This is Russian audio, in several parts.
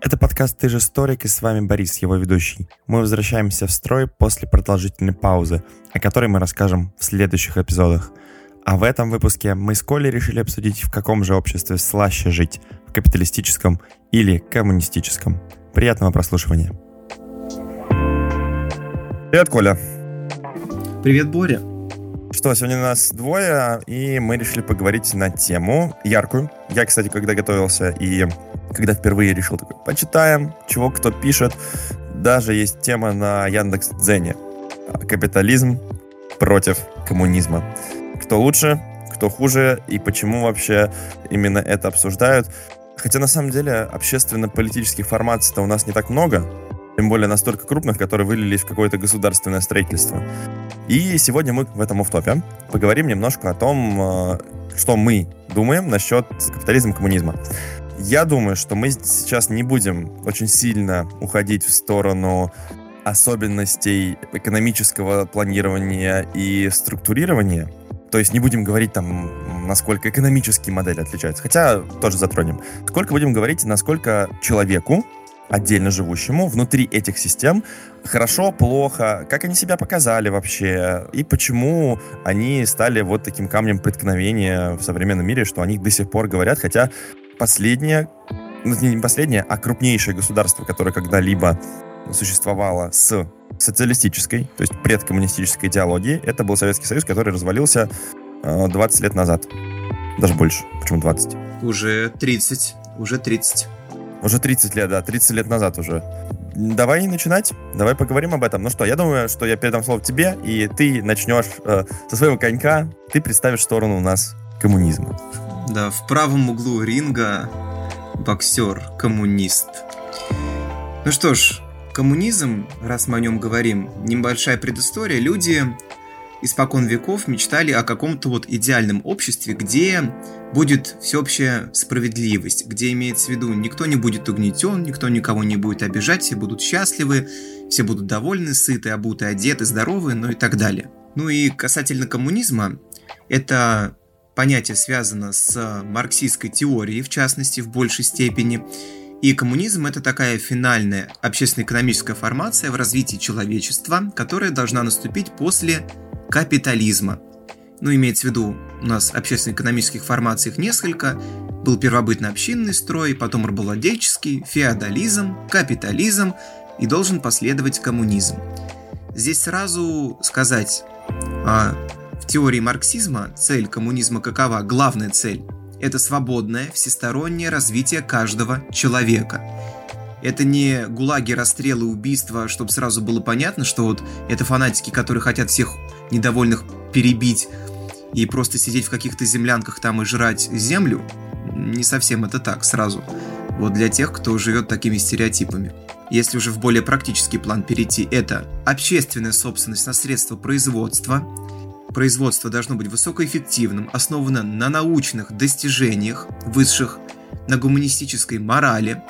Это подкаст «Ты же историк» и с вами Борис, его ведущий. Мы возвращаемся в строй после продолжительной паузы, о которой мы расскажем в следующих эпизодах. А в этом выпуске мы с Колей решили обсудить, в каком же обществе слаще жить, в капиталистическом или коммунистическом. Приятного прослушивания. Привет, Коля. Привет, Боря. Что, сегодня нас двое, и мы решили поговорить на тему яркую. Я, кстати, когда готовился и когда впервые решил такой, почитаем, чего кто пишет. Даже есть тема на Яндекс Дзене. Капитализм против коммунизма. Кто лучше, кто хуже и почему вообще именно это обсуждают. Хотя на самом деле общественно-политических формаций-то у нас не так много, тем более настолько крупных, которые вылились в какое-то государственное строительство. И сегодня мы в этом офтопе поговорим немножко о том, э, что мы думаем насчет капитализма и коммунизма. Я думаю, что мы сейчас не будем очень сильно уходить в сторону особенностей экономического планирования и структурирования. То есть не будем говорить там, насколько экономические модели отличаются, хотя тоже затронем. Сколько будем говорить, насколько человеку, отдельно живущему, внутри этих систем, хорошо, плохо, как они себя показали вообще, и почему они стали вот таким камнем преткновения в современном мире, что о них до сих пор говорят, хотя последнее, ну не последнее, а крупнейшее государство, которое когда-либо существовало с социалистической, то есть предкоммунистической идеологией, это был Советский Союз, который развалился э, 20 лет назад. Даже больше. Почему 20? Уже 30. Уже 30. Уже 30 лет, да, 30 лет назад уже. Давай начинать, давай поговорим об этом. Ну что, я думаю, что я передам слово тебе, и ты начнешь э, со своего конька, ты представишь сторону у нас коммунизма. Да, в правом углу ринга боксер, коммунист. Ну что ж, коммунизм, раз мы о нем говорим, небольшая предыстория. Люди испокон веков мечтали о каком-то вот идеальном обществе, где будет всеобщая справедливость, где имеется в виду никто не будет угнетен, никто никого не будет обижать, все будут счастливы, все будут довольны, сыты, обуты, одеты, здоровы, ну и так далее. Ну и касательно коммунизма, это понятие связано с марксистской теорией, в частности, в большей степени. И коммунизм – это такая финальная общественно-экономическая формация в развитии человечества, которая должна наступить после капитализма. Ну, имеется в виду, у нас общественно-экономических формаций их несколько. Был первобытно-общинный строй, потом рабовладельческий, феодализм, капитализм и должен последовать коммунизм. Здесь сразу сказать, а, в теории марксизма цель коммунизма какова? Главная цель – это свободное, всестороннее развитие каждого человека. Это не гулаги, расстрелы, убийства, чтобы сразу было понятно, что вот это фанатики, которые хотят всех недовольных перебить и просто сидеть в каких-то землянках там и жрать землю. Не совсем это так сразу. Вот для тех, кто живет такими стереотипами. Если уже в более практический план перейти, это общественная собственность на средства производства – производство должно быть высокоэффективным, основано на научных достижениях высших, на гуманистической морали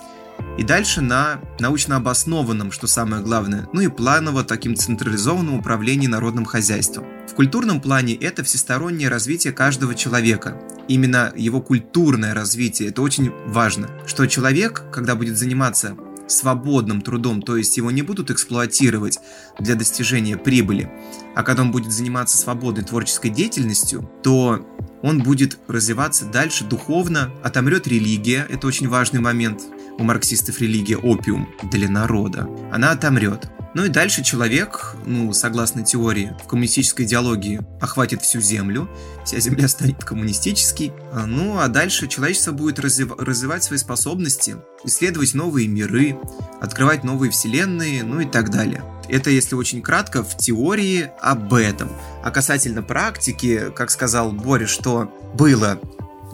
и дальше на научно обоснованном, что самое главное, ну и планово таким централизованном управлении народным хозяйством. В культурном плане это всестороннее развитие каждого человека. Именно его культурное развитие, это очень важно, что человек, когда будет заниматься свободным трудом, то есть его не будут эксплуатировать для достижения прибыли, а когда он будет заниматься свободной творческой деятельностью, то он будет развиваться дальше духовно, отомрет религия, это очень важный момент. У марксистов религия опиум для народа. Она отомрет. Ну и дальше человек, ну, согласно теории, в коммунистической идеологии охватит всю Землю, вся Земля станет коммунистической, а, ну а дальше человечество будет развив развивать свои способности, исследовать новые миры, открывать новые вселенные, ну и так далее. Это, если очень кратко, в теории об этом. А касательно практики, как сказал Боря, что было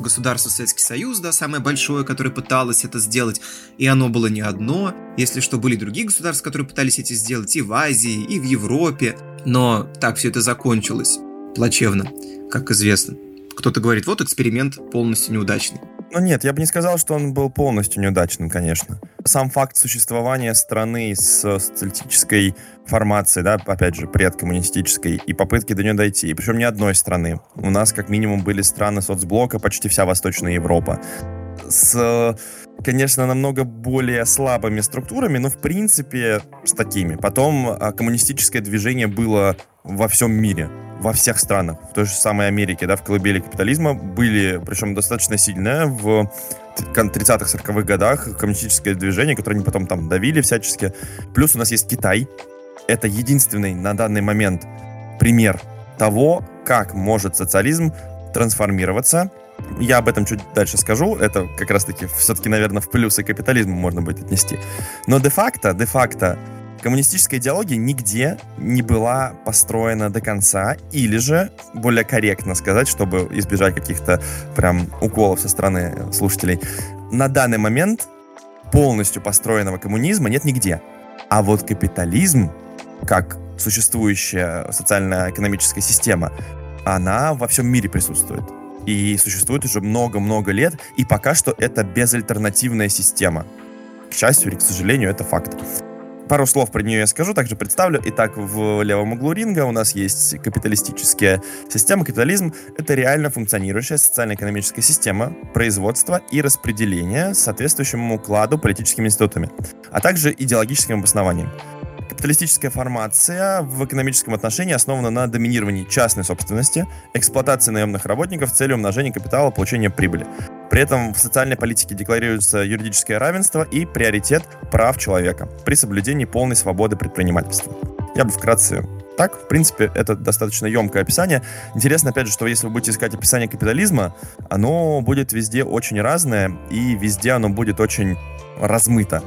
государство Советский Союз, да, самое большое, которое пыталось это сделать, и оно было не одно. Если что, были другие государства, которые пытались это сделать и в Азии, и в Европе. Но так все это закончилось плачевно, как известно. Кто-то говорит, вот эксперимент полностью неудачный. Ну нет, я бы не сказал, что он был полностью неудачным, конечно. Сам факт существования страны с социалистической формацией, да, опять же, предкоммунистической, и попытки до нее дойти, и причем не одной страны. У нас как минимум были страны соцблока, почти вся Восточная Европа. с конечно, намного более слабыми структурами, но в принципе с такими. Потом а, коммунистическое движение было во всем мире, во всех странах. В той же самой Америке, да, в колыбели капитализма были, причем достаточно сильное, в 30-х, 40-х годах коммунистическое движение, которое они потом там давили всячески. Плюс у нас есть Китай. Это единственный на данный момент пример того, как может социализм трансформироваться я об этом чуть дальше скажу. Это как раз-таки все-таки, наверное, в плюсы капитализма можно будет отнести. Но де-факто, де-факто, коммунистическая идеология нигде не была построена до конца, или же, более корректно сказать, чтобы избежать каких-то прям уколов со стороны слушателей, на данный момент полностью построенного коммунизма нет нигде. А вот капитализм, как существующая социально-экономическая система, она во всем мире присутствует и существует уже много-много лет, и пока что это безальтернативная система. К счастью или к сожалению, это факт. Пару слов про нее я скажу, также представлю. Итак, в левом углу ринга у нас есть капиталистическая система. Капитализм — это реально функционирующая социально-экономическая система производства и распределения соответствующему укладу политическими институтами, а также идеологическим обоснованием. Капиталистическая формация в экономическом отношении основана на доминировании частной собственности, эксплуатации наемных работников с целью умножения капитала, получения прибыли. При этом в социальной политике декларируется юридическое равенство и приоритет прав человека при соблюдении полной свободы предпринимательства. Я бы вкратце так, в принципе, это достаточно емкое описание. Интересно, опять же, что если вы будете искать описание капитализма, оно будет везде очень разное, и везде оно будет очень размыто.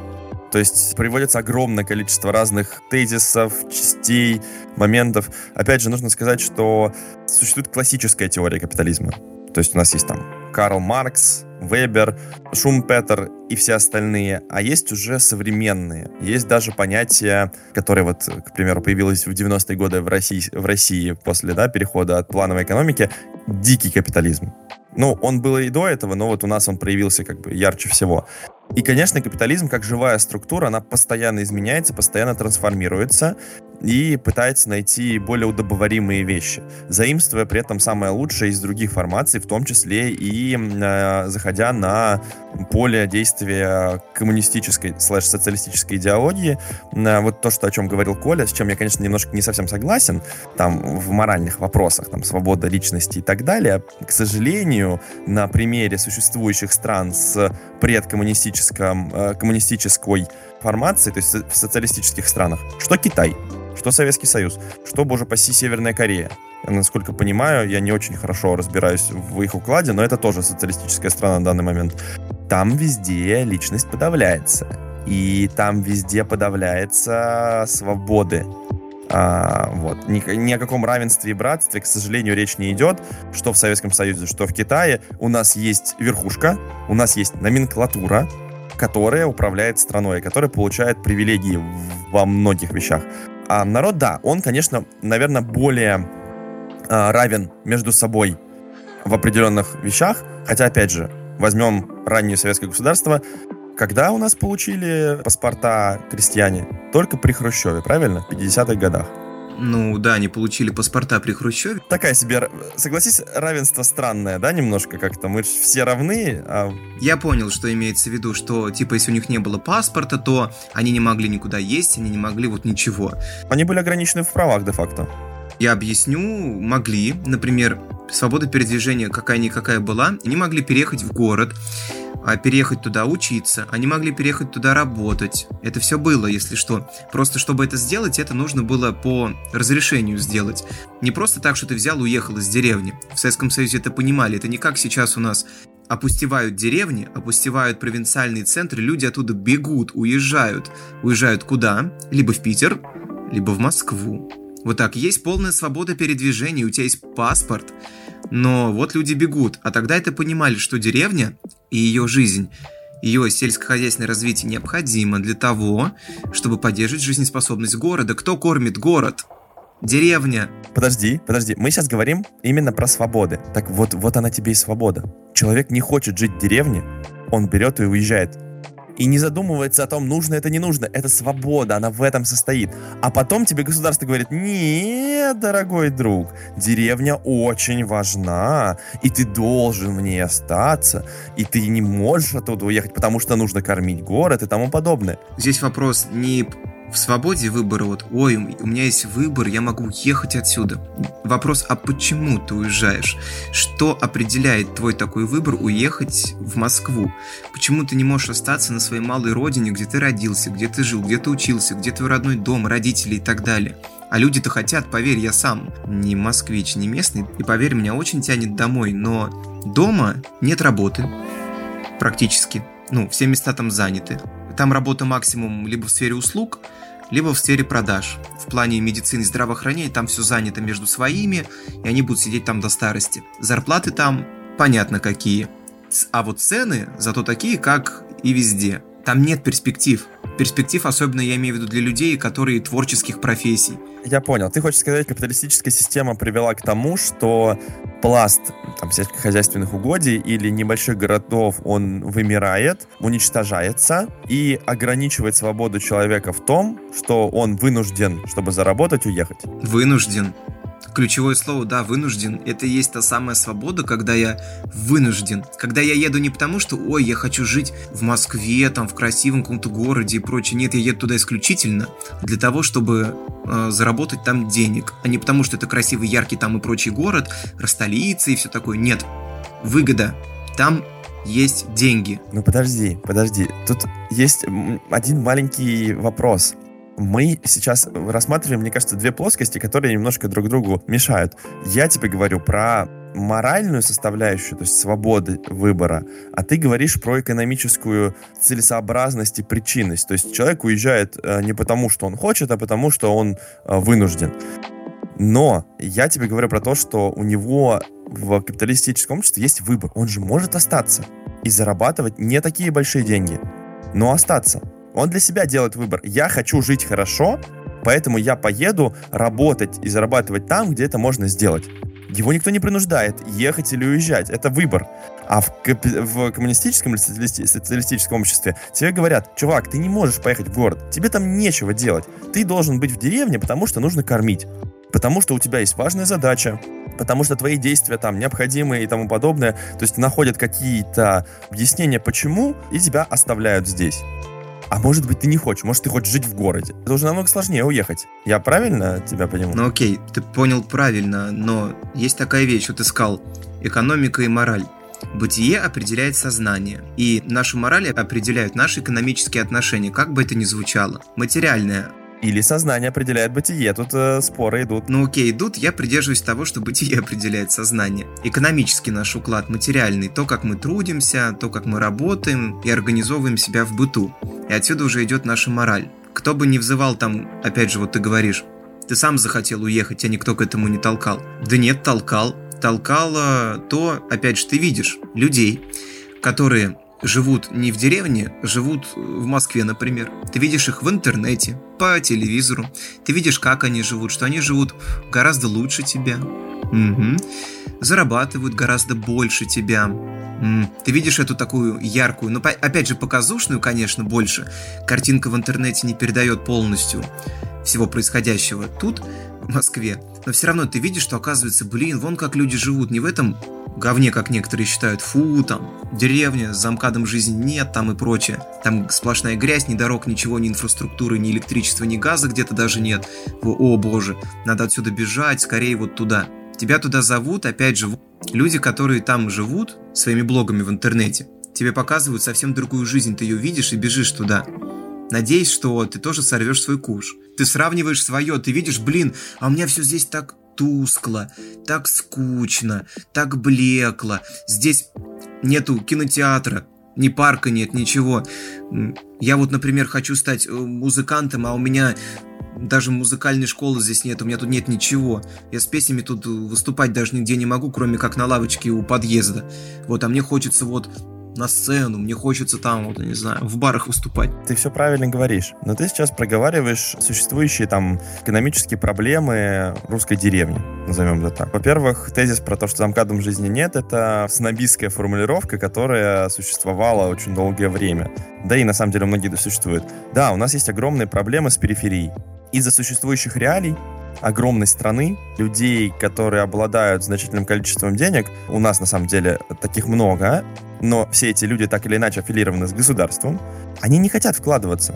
То есть приводится огромное количество разных тезисов, частей, моментов. Опять же, нужно сказать, что существует классическая теория капитализма. То есть у нас есть там Карл Маркс, Вебер, Шумпетер и все остальные, а есть уже современные. Есть даже понятие, которое вот, к примеру, появилось в 90-е годы в России, в России после да, перехода от плановой экономики, дикий капитализм. Ну, он был и до этого, но вот у нас он проявился как бы ярче всего. И, конечно, капитализм, как живая структура, она постоянно изменяется, постоянно трансформируется и пытается найти более удобоваримые вещи, заимствуя при этом самое лучшее из других формаций, в том числе и э, заходя на поле действия коммунистической слэш-социалистической идеологии. Э, вот то, что, о чем говорил Коля, с чем я, конечно, немножко не совсем согласен, там, в моральных вопросах, там, свобода личности и так далее, к сожалению, на примере существующих стран с предкоммунистическом, э, коммунистической формации, то есть в социалистических странах, что Китай, что Советский Союз, что, боже паси, Северная Корея. Насколько понимаю, я не очень хорошо разбираюсь в их укладе, но это тоже социалистическая страна на данный момент. Там везде личность подавляется. И там везде подавляется свободы. А, вот. Ни, ни о каком равенстве и братстве, к сожалению, речь не идет. Что в Советском Союзе, что в Китае. У нас есть верхушка, у нас есть номенклатура, которая управляет страной, которая получает привилегии во многих вещах. А народ, да, он, конечно, наверное, более а, равен между собой в определенных вещах. Хотя, опять же, возьмем раннее советское государство, когда у нас получили паспорта крестьяне? Только при Хрущеве, правильно? В 50-х годах. Ну да, они получили паспорта при Хрущеве. Такая себе, согласись, равенство странное, да, немножко как-то. Мы же все равны. А... Я понял, что имеется в виду, что типа если у них не было паспорта, то они не могли никуда есть, они не могли вот ничего. Они были ограничены в правах де-факто. Я объясню, могли, например, свобода передвижения какая-никакая была, они могли переехать в город, а переехать туда учиться, они могли переехать туда работать. Это все было, если что. Просто чтобы это сделать, это нужно было по разрешению сделать. Не просто так, что ты взял уехал из деревни. В Советском Союзе это понимали. Это не как сейчас у нас опустевают деревни, опустевают провинциальные центры, люди оттуда бегут, уезжают. Уезжают куда? Либо в Питер, либо в Москву. Вот так, есть полная свобода передвижения, у тебя есть паспорт, но вот люди бегут, а тогда это понимали, что деревня и ее жизнь, ее сельскохозяйственное развитие необходимо для того, чтобы поддерживать жизнеспособность города. Кто кормит город? Деревня. Подожди, подожди. Мы сейчас говорим именно про свободы. Так вот, вот она тебе и свобода. Человек не хочет жить в деревне, он берет и уезжает. И не задумывается о том, нужно это, не нужно. Это свобода, она в этом состоит. А потом тебе государство говорит, нет, дорогой друг, деревня очень важна, и ты должен в ней остаться, и ты не можешь оттуда уехать, потому что нужно кормить город и тому подобное. Здесь вопрос не в свободе выбора, вот, ой, у меня есть выбор, я могу уехать отсюда. Вопрос, а почему ты уезжаешь? Что определяет твой такой выбор уехать в Москву? Почему ты не можешь остаться на своей малой родине, где ты родился, где ты жил, где ты учился, где твой родной дом, родители и так далее? А люди-то хотят, поверь, я сам не москвич, не местный, и поверь, меня очень тянет домой, но дома нет работы, практически. Ну, все места там заняты. Там работа максимум либо в сфере услуг, либо в сфере продаж. В плане медицины и здравоохранения там все занято между своими, и они будут сидеть там до старости. Зарплаты там понятно какие. А вот цены зато такие, как и везде. Там нет перспектив. Перспектив особенно я имею в виду для людей, которые творческих профессий. Я понял. Ты хочешь сказать, капиталистическая система привела к тому, что пласт там, сельскохозяйственных угодий или небольших городов, он вымирает, уничтожается и ограничивает свободу человека в том, что он вынужден, чтобы заработать, уехать. Вынужден ключевое слово, да, вынужден. Это и есть та самая свобода, когда я вынужден. Когда я еду не потому, что, ой, я хочу жить в Москве, там, в красивом каком-то городе и прочее. Нет, я еду туда исключительно для того, чтобы э, заработать там денег. А не потому, что это красивый, яркий там и прочий город, столица и все такое. Нет. Выгода. Там есть деньги. Ну подожди, подожди. Тут есть один маленький вопрос мы сейчас рассматриваем, мне кажется, две плоскости, которые немножко друг другу мешают. Я тебе говорю про моральную составляющую, то есть свободы выбора, а ты говоришь про экономическую целесообразность и причинность. То есть человек уезжает э, не потому, что он хочет, а потому, что он э, вынужден. Но я тебе говорю про то, что у него в капиталистическом обществе есть выбор. Он же может остаться и зарабатывать не такие большие деньги, но остаться. Он для себя делает выбор. Я хочу жить хорошо, поэтому я поеду работать и зарабатывать там, где это можно сделать. Его никто не принуждает ехать или уезжать. Это выбор. А в, в коммунистическом или социалистическом обществе тебе говорят, чувак, ты не можешь поехать в город, тебе там нечего делать. Ты должен быть в деревне, потому что нужно кормить. Потому что у тебя есть важная задача, потому что твои действия там необходимые и тому подобное. То есть находят какие-то объяснения, почему, и тебя оставляют здесь. А может быть, ты не хочешь, может, ты хочешь жить в городе. Это уже намного сложнее уехать. Я правильно тебя понимаю? Ну окей, ты понял правильно, но есть такая вещь, вот ты сказал, экономика и мораль. Бытие определяет сознание, и нашу мораль определяют наши экономические отношения, как бы это ни звучало. Материальное или сознание определяет бытие. Тут э, споры идут. Ну окей, идут. Я придерживаюсь того, что бытие определяет сознание. Экономический наш уклад материальный. То, как мы трудимся, то, как мы работаем и организовываем себя в быту. И отсюда уже идет наша мораль. Кто бы ни взывал там, опять же, вот ты говоришь, ты сам захотел уехать, а никто к этому не толкал. Да нет, толкал. Толкало то, опять же, ты видишь, людей, которые живут не в деревне, живут в Москве, например. Ты видишь их в интернете, по телевизору. Ты видишь, как они живут, что они живут гораздо лучше тебя. Угу. Зарабатывают гораздо больше тебя. Ты видишь эту такую яркую, но опять же показушную, конечно, больше. Картинка в интернете не передает полностью всего происходящего тут, в Москве. Но все равно ты видишь, что оказывается, блин, вон как люди живут. Не в этом говне, как некоторые считают, фу, там, деревня, с замкадом жизни нет, там и прочее. Там сплошная грязь, ни дорог, ничего, ни инфраструктуры, ни электричества, ни газа где-то даже нет. О, боже, надо отсюда бежать, скорее вот туда. Тебя туда зовут, опять же, люди, которые там живут, своими блогами в интернете, тебе показывают совсем другую жизнь, ты ее видишь и бежишь туда. Надеюсь, что ты тоже сорвешь свой куш. Ты сравниваешь свое, ты видишь, блин, а у меня все здесь так тускло, так скучно, так блекло. Здесь нету кинотеатра, ни парка нет, ничего. Я вот, например, хочу стать э, музыкантом, а у меня даже музыкальной школы здесь нет, у меня тут нет ничего. Я с песнями тут выступать даже нигде не могу, кроме как на лавочке у подъезда. Вот, а мне хочется вот на сцену, мне хочется там, вот, не знаю, в барах выступать. Ты все правильно говоришь, но ты сейчас проговариваешь существующие там экономические проблемы русской деревни, назовем это так. Во-первых, тезис про то, что за МКАДом жизни нет, это снобистская формулировка, которая существовала очень долгое время. Да и на самом деле многие существуют. Да, у нас есть огромные проблемы с периферией. Из-за существующих реалий огромной страны, людей, которые обладают значительным количеством денег, у нас на самом деле таких много, но все эти люди так или иначе аффилированы с государством, они не хотят вкладываться.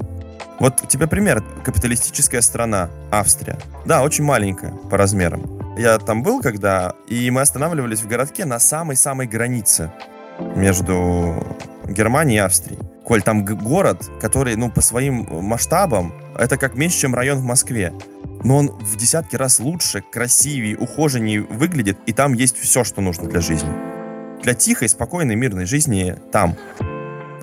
Вот у тебя пример. Капиталистическая страна, Австрия. Да, очень маленькая по размерам. Я там был когда, и мы останавливались в городке на самой-самой границе между Германией и Австрией. Коль там город, который, ну, по своим масштабам, это как меньше, чем район в Москве но он в десятки раз лучше, красивее, ухоженнее выглядит, и там есть все, что нужно для жизни. Для тихой, спокойной, мирной жизни там.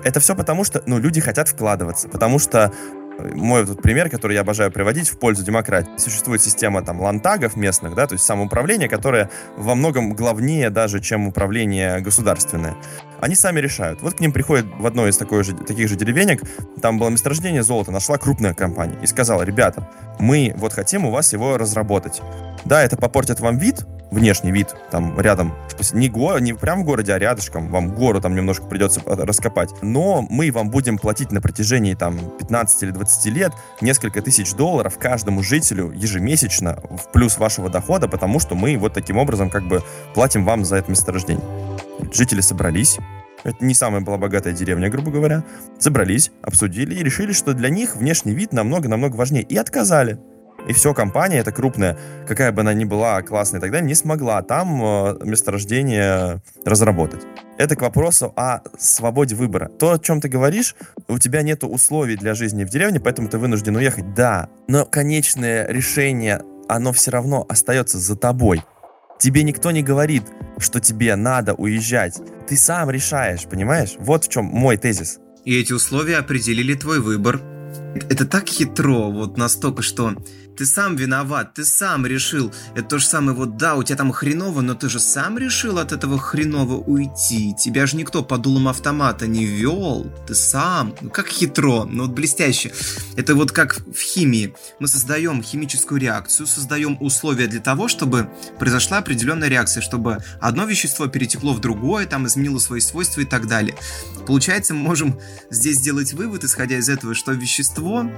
Это все потому, что ну, люди хотят вкладываться, потому что э, мой вот пример, который я обожаю приводить в пользу демократии. Существует система там лантагов местных, да, то есть самоуправление, которое во многом главнее даже, чем управление государственное они сами решают. Вот к ним приходит в одной из такой же, таких же деревенек, там было месторождение золота, нашла крупная компания и сказала, ребята, мы вот хотим у вас его разработать. Да, это попортит вам вид, внешний вид, там рядом, не, го, не прям в городе, а рядышком, вам гору там немножко придется раскопать, но мы вам будем платить на протяжении там 15 или 20 лет несколько тысяч долларов каждому жителю ежемесячно в плюс вашего дохода, потому что мы вот таким образом как бы платим вам за это месторождение. Жители собрались, это не самая была богатая деревня, грубо говоря, собрались, обсудили и решили, что для них внешний вид намного-намного важнее, и отказали. И все, компания эта крупная, какая бы она ни была классная и так далее, не смогла там э, месторождение разработать. Это к вопросу о свободе выбора. То, о чем ты говоришь, у тебя нет условий для жизни в деревне, поэтому ты вынужден уехать. Да, но конечное решение, оно все равно остается за тобой. Тебе никто не говорит, что тебе надо уезжать. Ты сам решаешь, понимаешь? Вот в чем мой тезис. И эти условия определили твой выбор. Это так хитро, вот настолько, что ты сам виноват, ты сам решил. Это то же самое, вот да, у тебя там хреново, но ты же сам решил от этого хреново уйти. Тебя же никто по дулам автомата не вел. Ты сам. Ну как хитро, ну вот блестяще. Это вот как в химии. Мы создаем химическую реакцию, создаем условия для того, чтобы произошла определенная реакция, чтобы одно вещество перетекло в другое, там изменило свои свойства и так далее. Получается, мы можем здесь сделать вывод, исходя из этого, что вещество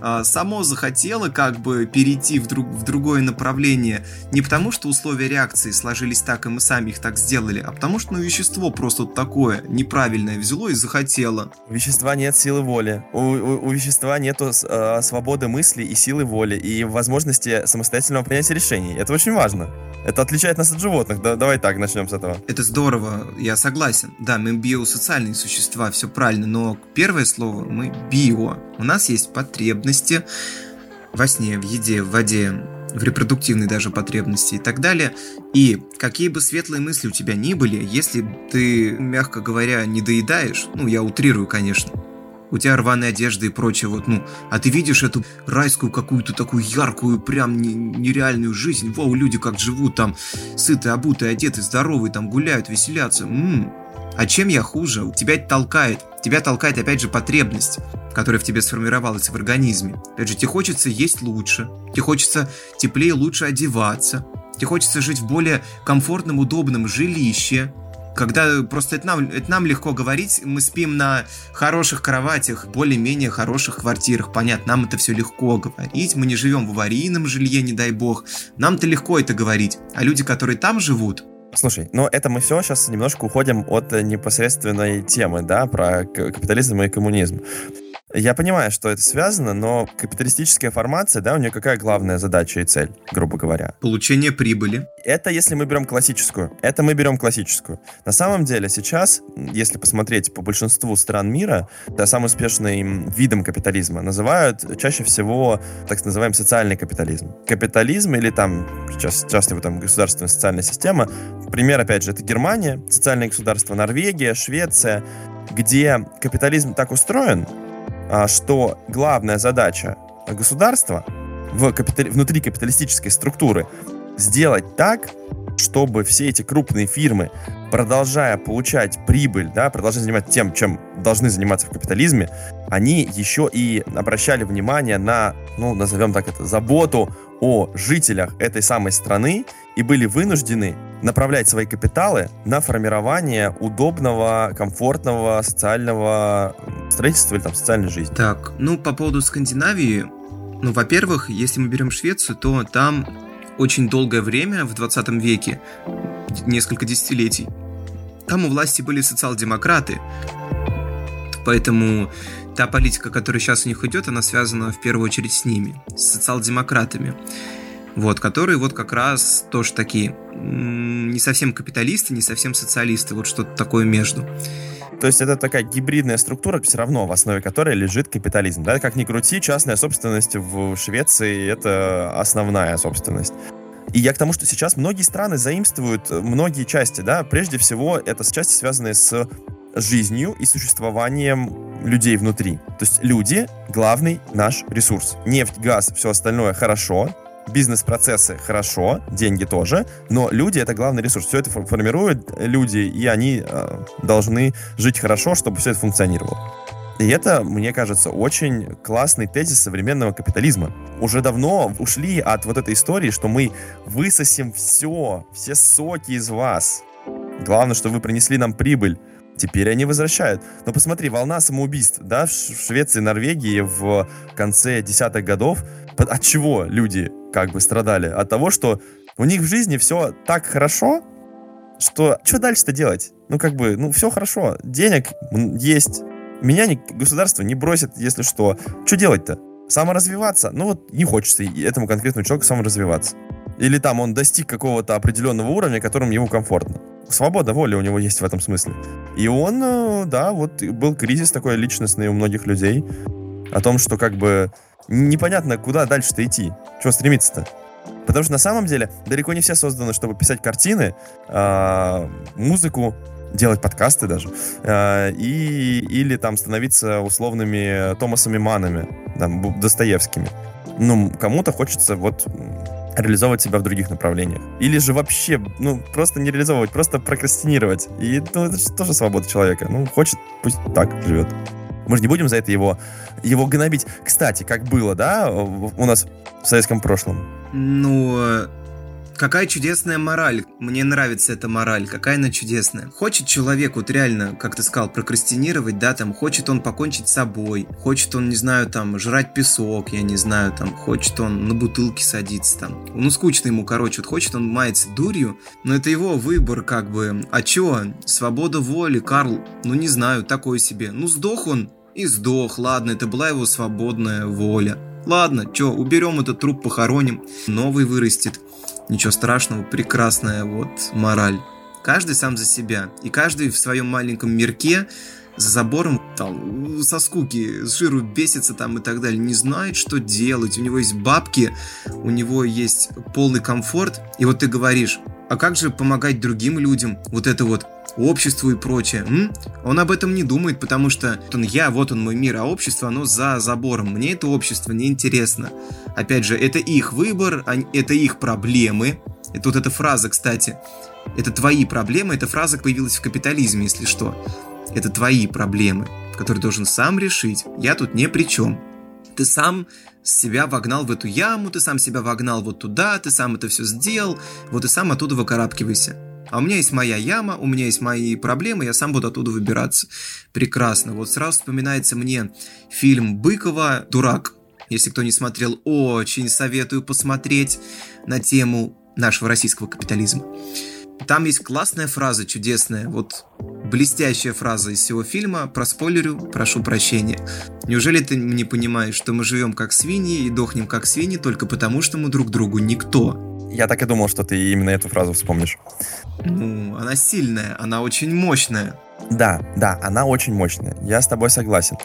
а, само захотело как бы перейти в, друг, в другое направление не потому, что условия реакции сложились так, и мы сами их так сделали, а потому что ну, вещество просто такое неправильное взяло и захотело. У вещества нет силы воли. У, у, у вещества нет э, свободы мысли и силы воли, и возможности самостоятельного принятия решений. Это очень важно. Это отличает нас от животных. Да, давай так, начнем с этого. Это здорово, я согласен. Да, мы биосоциальные существа, все правильно, но первое слово мы био. У нас есть потребности, во сне, в еде, в воде, в репродуктивной даже потребности и так далее. И какие бы светлые мысли у тебя ни были, если ты, мягко говоря, не доедаешь, ну, я утрирую, конечно, у тебя рваная одежда и прочее, вот, ну, а ты видишь эту райскую какую-то такую яркую, прям нереальную жизнь, вау, люди как живут там, сытые, обутые, одетые, здоровые, там гуляют, веселятся, м-м, а чем я хуже? Тебя толкает. Тебя толкает, опять же, потребность, которая в тебе сформировалась в организме. Опять же, тебе хочется есть лучше, тебе хочется теплее лучше одеваться, тебе хочется жить в более комфортном, удобном жилище, когда просто это нам, это нам легко говорить, мы спим на хороших кроватях, более-менее хороших квартирах, понятно, нам это все легко говорить, мы не живем в аварийном жилье, не дай бог, нам-то легко это говорить, а люди, которые там живут, Слушай, но это мы все сейчас немножко уходим от непосредственной темы, да, про капитализм и коммунизм. Я понимаю, что это связано, но капиталистическая формация, да, у нее какая главная задача и цель, грубо говоря? Получение прибыли. Это если мы берем классическую. Это мы берем классическую. На самом деле сейчас, если посмотреть по большинству стран мира, да, самым успешным видом капитализма называют чаще всего так называемый социальный капитализм. Капитализм или там, сейчас часто его там государственная социальная система, пример, опять же, это Германия, социальное государство, Норвегия, Швеция, где капитализм так устроен, что главная задача государства в капитали... внутри капиталистической структуры сделать так, чтобы все эти крупные фирмы, продолжая получать прибыль, да, продолжая заниматься тем, чем должны заниматься в капитализме, они еще и обращали внимание на, ну, назовем так это, заботу о жителях этой самой страны и были вынуждены направлять свои капиталы на формирование удобного, комфортного социального строительства или там социальной жизни. Так, ну по поводу Скандинавии, ну, во-первых, если мы берем Швецию, то там очень долгое время, в 20 веке, несколько десятилетий, там у власти были социал-демократы. Поэтому та политика, которая сейчас у них идет, она связана в первую очередь с ними, с социал-демократами. Вот, которые вот как раз тоже такие не совсем капиталисты, не совсем социалисты, вот что-то такое между. То есть это такая гибридная структура, все равно в основе которой лежит капитализм. Да? Как ни крути, частная собственность в Швеции — это основная собственность. И я к тому, что сейчас многие страны заимствуют многие части, да, прежде всего это части, связанные с жизнью и существованием людей внутри. То есть люди — главный наш ресурс. Нефть, газ, все остальное хорошо, бизнес-процессы хорошо, деньги тоже, но люди — это главный ресурс. Все это формируют люди, и они э, должны жить хорошо, чтобы все это функционировало. И это, мне кажется, очень классный тезис современного капитализма. Уже давно ушли от вот этой истории, что мы высосим все, все соки из вас. Главное, что вы принесли нам прибыль. Теперь они возвращают. Но посмотри, волна самоубийств, да, в Швеции, Норвегии в конце десятых годов. От чего люди как бы страдали? От того, что у них в жизни все так хорошо, что что дальше-то делать? Ну, как бы, ну, все хорошо. Денег есть. Меня не, государство не бросит, если что. Что делать-то? Саморазвиваться? Ну, вот не хочется этому конкретному человеку саморазвиваться. Или там он достиг какого-то определенного уровня, которым ему комфортно свобода воли у него есть в этом смысле. И он, э, да, вот был кризис такой личностный у многих людей о том, что как бы непонятно, куда дальше-то идти, чего стремиться-то. Потому что на самом деле далеко не все созданы, чтобы писать картины, э, музыку, делать подкасты даже, э, и, или там становиться условными Томасами Манами, там, Достоевскими. Ну, кому-то хочется вот реализовывать себя в других направлениях. Или же вообще, ну, просто не реализовывать, просто прокрастинировать. И ну, это же тоже свобода человека. Ну, хочет, пусть так живет. Мы же не будем за это его, его гнобить. Кстати, как было, да, у нас в советском прошлом? Ну, Какая чудесная мораль. Мне нравится эта мораль. Какая она чудесная. Хочет человек вот реально, как ты сказал, прокрастинировать, да, там, хочет он покончить с собой, хочет он, не знаю, там, жрать песок, я не знаю, там, хочет он на бутылке садиться, там. Ну, скучно ему, короче, вот хочет он маяться дурью, но это его выбор, как бы. А чё? Свобода воли, Карл, ну, не знаю, такой себе. Ну, сдох он, и сдох, ладно, это была его свободная воля. Ладно, чё, уберем этот труп, похороним, новый вырастет. Ничего страшного, прекрасная вот мораль. Каждый сам за себя. И каждый в своем маленьком мирке за забором там со скуки, с жиру бесится там и так далее, не знает, что делать. У него есть бабки, у него есть полный комфорт. И вот ты говоришь, а как же помогать другим людям? Вот это вот обществу и прочее. М? Он об этом не думает, потому что он я, вот он мой мир, а общество, оно за забором. Мне это общество не интересно. Опять же, это их выбор, это их проблемы. Это вот эта фраза, кстати. Это твои проблемы, эта фраза появилась в капитализме, если что. Это твои проблемы, которые должен сам решить. Я тут не при чем. Ты сам себя вогнал в эту яму, ты сам себя вогнал вот туда, ты сам это все сделал, вот и сам оттуда выкарабкивайся. А у меня есть моя яма, у меня есть мои проблемы, я сам буду оттуда выбираться. Прекрасно. Вот сразу вспоминается мне фильм Быкова «Дурак». Если кто не смотрел, очень советую посмотреть на тему нашего российского капитализма. Там есть классная фраза, чудесная, вот блестящая фраза из всего фильма. Про спойлерю, прошу прощения. Неужели ты не понимаешь, что мы живем как свиньи и дохнем как свиньи только потому, что мы друг другу никто? Я так и думал, что ты именно эту фразу вспомнишь. Ну, она сильная, она очень мощная. Да, да, она очень мощная. Я с тобой согласен.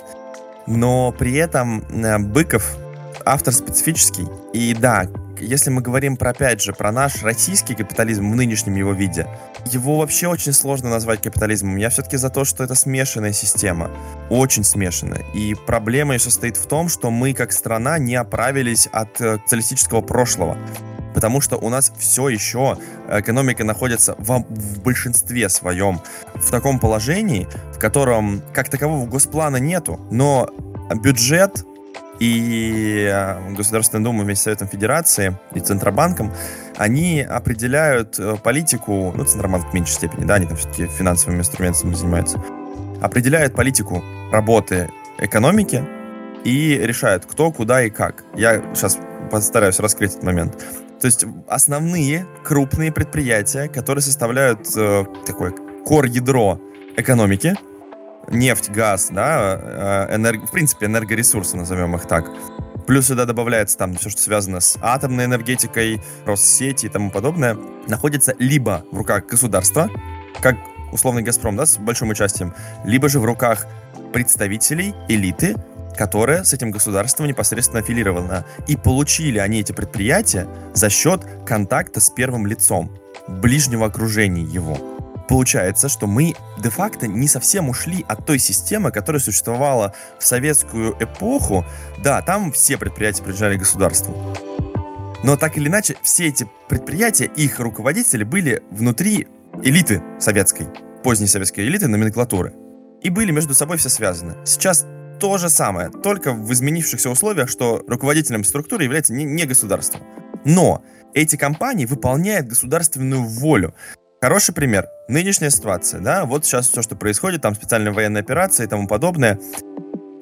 Но при этом э, Быков автор специфический. И да, если мы говорим про, опять же, про наш российский капитализм в нынешнем его виде, его вообще очень сложно назвать капитализмом. Я все-таки за то, что это смешанная система. Очень смешанная. И проблема состоит в том, что мы, как страна, не оправились от э, социалистического прошлого. Потому что у нас все еще экономика находится в, в большинстве своем в таком положении, в котором как такового госплана нету, но бюджет и э, Государственная Дума вместе с Советом Федерации и Центробанком, они определяют э, политику, ну, Центробанк в меньшей степени, да, они там все-таки финансовыми инструментами занимаются, определяют политику работы экономики и решают, кто, куда и как. Я сейчас постараюсь раскрыть этот момент. То есть основные крупные предприятия, которые составляют э, такое кор-ядро экономики, нефть, газ, да, э, энерг... в принципе, энергоресурсы, назовем их так. Плюс сюда добавляется там все, что связано с атомной энергетикой, Россети и тому подобное, находится либо в руках государства, как условный «Газпром», да, с большим участием, либо же в руках представителей, элиты, которая с этим государством непосредственно аффилирована. И получили они эти предприятия за счет контакта с первым лицом, ближнего окружения его получается, что мы де-факто не совсем ушли от той системы, которая существовала в советскую эпоху. Да, там все предприятия принадлежали государству. Но так или иначе, все эти предприятия, их руководители были внутри элиты советской, поздней советской элиты, номенклатуры. И были между собой все связаны. Сейчас то же самое, только в изменившихся условиях, что руководителем структуры является не, не государство. Но эти компании выполняют государственную волю. Хороший пример. Нынешняя ситуация, да, вот сейчас все, что происходит, там специальная военная операция и тому подобное.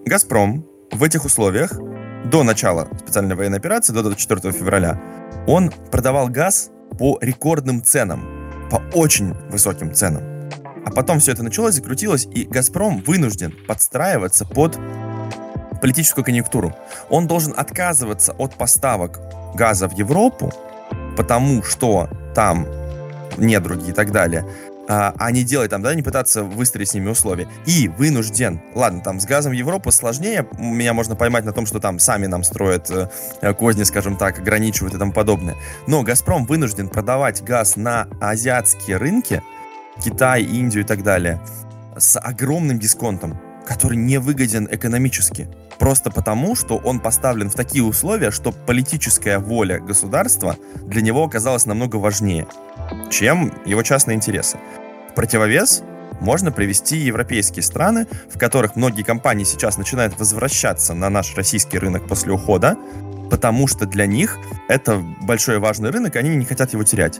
«Газпром» в этих условиях до начала специальной военной операции, до 24 февраля, он продавал газ по рекордным ценам, по очень высоким ценам. А потом все это началось, закрутилось, и «Газпром» вынужден подстраиваться под политическую конъюнктуру. Он должен отказываться от поставок газа в Европу, потому что там недруги и так далее, а, а не делать там, да, не пытаться выстроить с ними условия. И вынужден, ладно, там с газом в Европу сложнее, меня можно поймать на том, что там сами нам строят э, козни, скажем так, ограничивают и тому подобное. Но Газпром вынужден продавать газ на азиатские рынки, Китай, Индию и так далее, с огромным дисконтом, который не выгоден экономически. Просто потому, что он поставлен в такие условия, что политическая воля государства для него оказалась намного важнее чем его частные интересы. В противовес можно привести европейские страны, в которых многие компании сейчас начинают возвращаться на наш российский рынок после ухода, потому что для них это большой важный рынок, они не хотят его терять.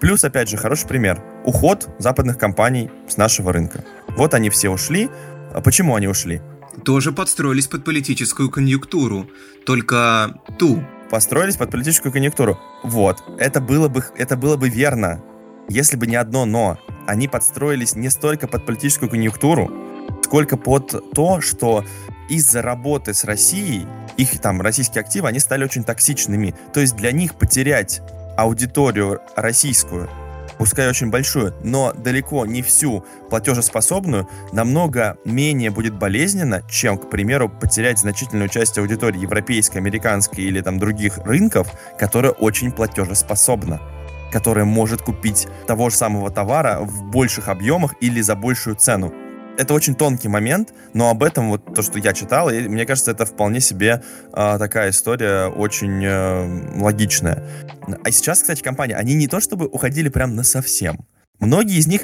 Плюс, опять же, хороший пример. Уход западных компаний с нашего рынка. Вот они все ушли. А почему они ушли? Тоже подстроились под политическую конъюнктуру, только ту, построились под политическую конъюнктуру. Вот, это было бы, это было бы верно, если бы не одно «но». Они подстроились не столько под политическую конъюнктуру, сколько под то, что из-за работы с Россией, их там российские активы, они стали очень токсичными. То есть для них потерять аудиторию российскую пускай очень большую, но далеко не всю платежеспособную, намного менее будет болезненно, чем, к примеру, потерять значительную часть аудитории европейской, американской или там других рынков, которая очень платежеспособна которая может купить того же самого товара в больших объемах или за большую цену это очень тонкий момент, но об этом вот то, что я читал, и мне кажется, это вполне себе э, такая история очень э, логичная. А сейчас, кстати, компании, они не то чтобы уходили прям на совсем. Многие из них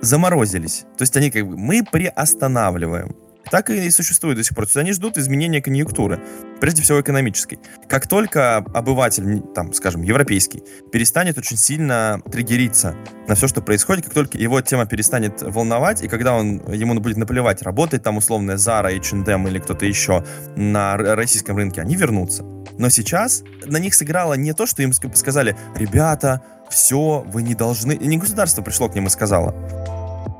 заморозились. То есть они как бы, мы приостанавливаем так и существует до сих пор. То есть они ждут изменения конъюнктуры, прежде всего экономической. Как только обыватель, там, скажем, европейский, перестанет очень сильно триггериться на все, что происходит, как только его тема перестанет волновать, и когда он, ему будет наплевать, работает там условная Zara, H&M или кто-то еще на российском рынке, они вернутся. Но сейчас на них сыграло не то, что им сказали, ребята, все, вы не должны... Не государство пришло к ним и сказало,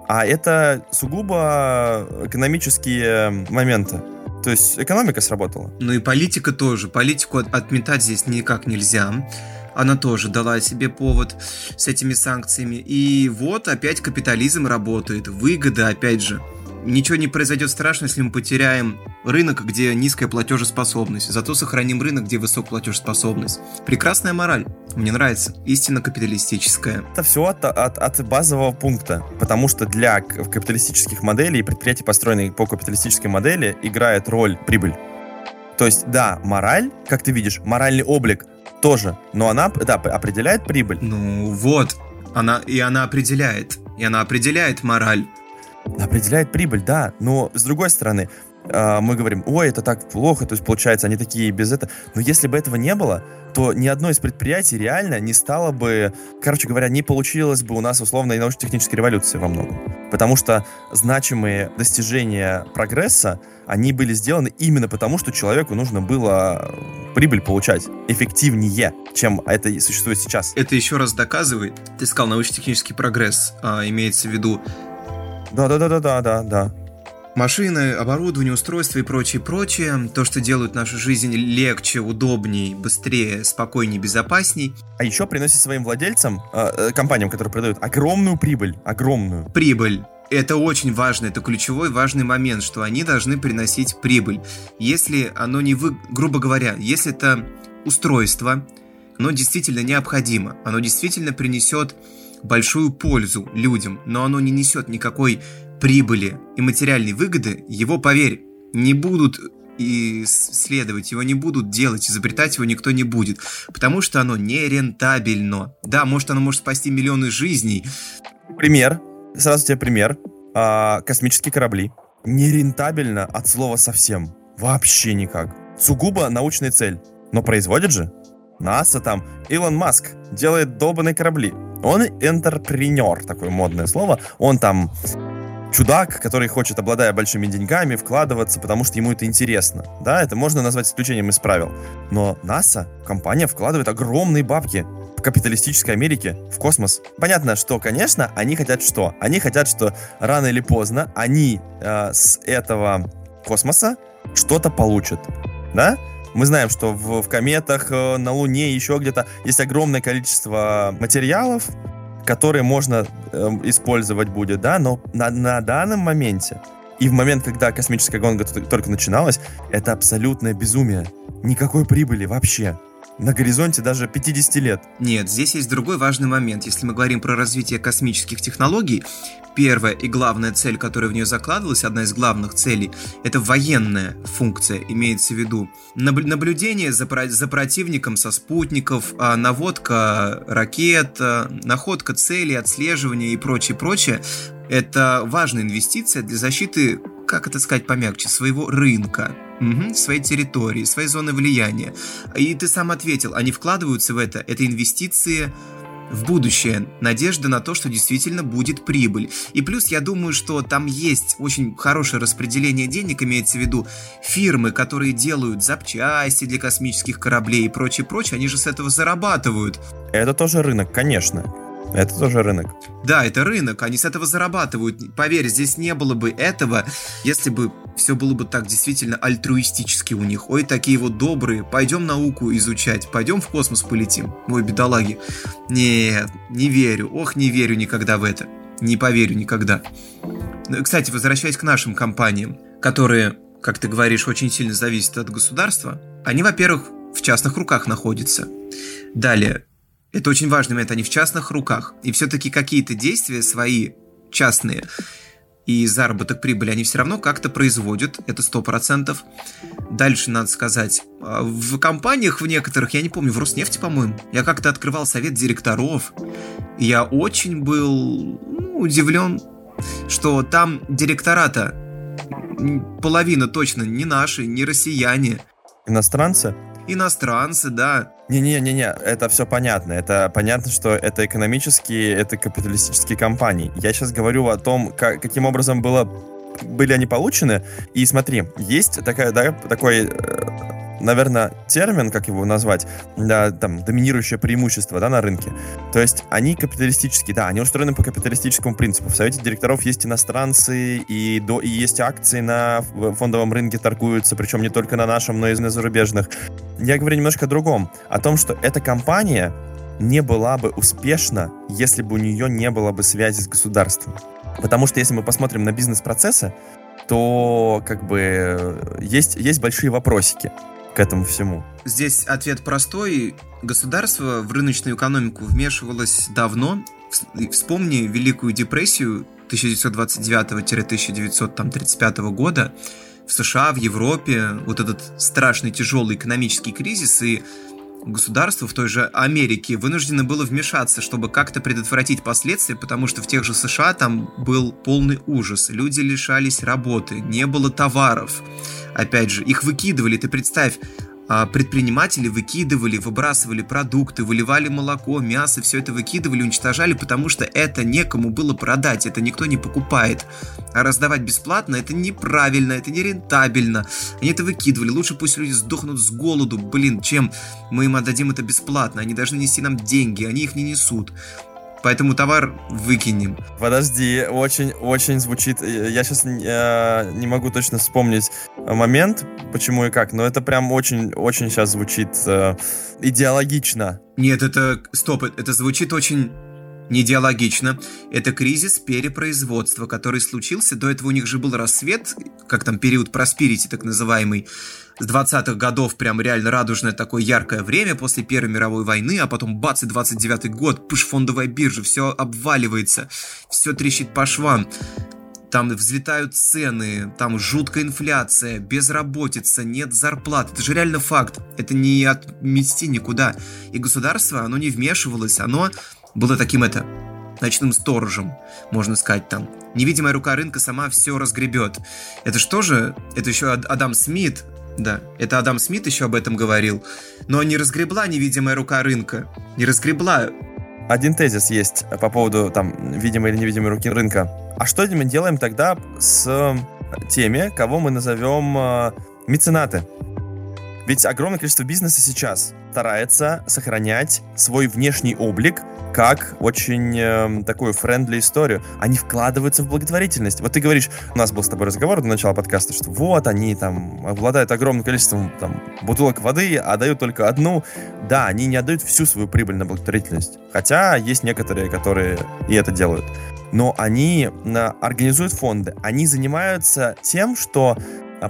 а это сугубо экономические моменты. То есть экономика сработала. Ну и политика тоже. Политику отметать здесь никак нельзя. Она тоже дала себе повод с этими санкциями. И вот опять капитализм работает. Выгода, опять же ничего не произойдет страшно, если мы потеряем рынок, где низкая платежеспособность. Зато сохраним рынок, где высокая платежеспособность. Прекрасная мораль. Мне нравится. Истинно капиталистическая. Это все от, от, от базового пункта. Потому что для капиталистических моделей предприятий, построенные по капиталистической модели, играет роль прибыль. То есть, да, мораль, как ты видишь, моральный облик тоже. Но она, да, определяет прибыль. Ну вот, она, и она определяет. И она определяет мораль. Определяет прибыль, да. Но с другой стороны, а, мы говорим, ой, это так плохо, то есть получается, они такие без этого. Но если бы этого не было, то ни одно из предприятий реально не стало бы, короче говоря, не получилось бы у нас условной научно-технической революции во многом. Потому что значимые достижения прогресса, они были сделаны именно потому, что человеку нужно было прибыль получать эффективнее, чем это существует сейчас. Это еще раз доказывает, ты сказал научно-технический прогресс, а, имеется в виду... Да-да-да-да-да-да Машины, оборудование, устройства и прочее, прочее. То, что делают нашу жизнь легче, удобнее, быстрее, спокойнее, безопасней. А еще приносит своим владельцам, э, компаниям, которые продают, огромную прибыль. Огромную. Прибыль. Это очень важно, это ключевой важный момент, что они должны приносить прибыль. Если оно не вы, грубо говоря, если это устройство, оно действительно необходимо, оно действительно принесет большую пользу людям, но оно не несет никакой прибыли и материальной выгоды, его, поверь, не будут исследовать, его не будут делать, изобретать его никто не будет, потому что оно не рентабельно. Да, может оно может спасти миллионы жизней. Пример, сразу тебе пример. А, космические корабли. Нерентабельно от слова совсем. Вообще никак. Сугубо научная цель. Но производит же. НАСА там, Илон Маск делает долбанные корабли. Он интерпренер, такое модное слово. Он там чудак, который хочет, обладая большими деньгами, вкладываться, потому что ему это интересно. Да, это можно назвать исключением из правил. Но НАСА, компания, вкладывает огромные бабки в капиталистической Америке в космос. Понятно, что, конечно, они хотят что? Они хотят, что рано или поздно они э, с этого космоса что-то получат. Да? Мы знаем, что в, в кометах, э, на Луне, еще где-то есть огромное количество материалов, которые можно э, использовать будет, да, но на, на данном моменте и в момент, когда космическая гонка только начиналась, это абсолютное безумие. Никакой прибыли вообще на горизонте даже 50 лет. Нет, здесь есть другой важный момент. Если мы говорим про развитие космических технологий, первая и главная цель, которая в нее закладывалась, одна из главных целей, это военная функция, имеется в виду наблюдение за, за противником со спутников, а, наводка ракет, а, находка целей, отслеживание и прочее, прочее. Это важная инвестиция для защиты, как это сказать помягче, своего рынка, угу, своей территории, своей зоны влияния. И ты сам ответил, они вкладываются в это, это инвестиции в будущее, надежда на то, что действительно будет прибыль. И плюс я думаю, что там есть очень хорошее распределение денег, имеется в виду фирмы, которые делают запчасти для космических кораблей и прочее, прочее, они же с этого зарабатывают. Это тоже рынок, конечно. Это тоже рынок. Да, это рынок, они с этого зарабатывают. Поверь, здесь не было бы этого, если бы все было бы так действительно альтруистически у них. Ой, такие вот добрые, пойдем науку изучать, пойдем в космос полетим. Ой, бедолаги. Нет, не верю, ох, не верю никогда в это. Не поверю никогда. Ну, кстати, возвращаясь к нашим компаниям, которые, как ты говоришь, очень сильно зависят от государства, они, во-первых, в частных руках находятся. Далее, это очень важный момент, они в частных руках. И все-таки какие-то действия свои частные и заработок прибыли они все равно как-то производят, это сто процентов. Дальше надо сказать, а, в компаниях в некоторых, я не помню, в Роснефти, по-моему, я как-то открывал совет директоров, я очень был ну, удивлен, что там директората половина точно не наши, не россияне. Иностранцы? иностранцы, да. Не-не-не-не, это все понятно. Это понятно, что это экономические, это капиталистические компании. Я сейчас говорю о том, как, каким образом было, были они получены. И смотри, есть такая, да, такой э, наверное, термин, как его назвать, да, там, доминирующее преимущество, да, на рынке. То есть они капиталистические, да, они устроены по капиталистическому принципу. В совете директоров есть иностранцы, и, до, и есть акции на фондовом рынке торгуются, причем не только на нашем, но и на зарубежных. Я говорю немножко о другом, о том, что эта компания не была бы успешна, если бы у нее не было бы связи с государством. Потому что если мы посмотрим на бизнес-процессы, то как бы есть, есть большие вопросики к этому всему? Здесь ответ простой. Государство в рыночную экономику вмешивалось давно. Вспомни Великую депрессию 1929-1935 года в США, в Европе, вот этот страшный тяжелый экономический кризис, и государство в той же Америке вынуждено было вмешаться, чтобы как-то предотвратить последствия, потому что в тех же США там был полный ужас. Люди лишались работы, не было товаров. Опять же, их выкидывали. Ты представь, предприниматели выкидывали, выбрасывали продукты, выливали молоко, мясо, все это выкидывали, уничтожали, потому что это некому было продать, это никто не покупает. А раздавать бесплатно это неправильно, это нерентабельно. Они это выкидывали. Лучше пусть люди сдохнут с голоду, блин, чем мы им отдадим это бесплатно. Они должны нести нам деньги, они их не несут. Поэтому товар выкинем. Подожди, очень-очень звучит... Э, я сейчас э, не могу точно вспомнить момент, почему и как, но это прям очень-очень сейчас звучит э, идеологично. Нет, это... Стоп, это звучит очень не идеологично. Это кризис перепроизводства, который случился. До этого у них же был рассвет, как там период проспирити так называемый, с 20-х годов прям реально радужное такое яркое время после Первой мировой войны, а потом бац, и 29-й год, пыш, фондовая биржа, все обваливается, все трещит по швам. Там взлетают цены, там жуткая инфляция, безработица, нет зарплат. Это же реально факт. Это не отмести никуда. И государство, оно не вмешивалось, оно было таким это ночным сторожем, можно сказать там. Невидимая рука рынка сама все разгребет. Это что же? Это еще Адам Смит да, это Адам Смит еще об этом говорил. Но не разгребла невидимая рука рынка. Не разгребла. Один тезис есть по поводу там видимой или невидимой руки рынка. А что мы делаем тогда с теми, кого мы назовем э, меценаты? Ведь огромное количество бизнеса сейчас старается сохранять свой внешний облик как очень э, такую френдли историю. Они вкладываются в благотворительность. Вот ты говоришь, у нас был с тобой разговор до начала подкаста, что вот они там обладают огромным количеством там, бутылок воды, а дают только одну. Да, они не отдают всю свою прибыль на благотворительность. Хотя есть некоторые, которые и это делают. Но они на, организуют фонды, они занимаются тем, что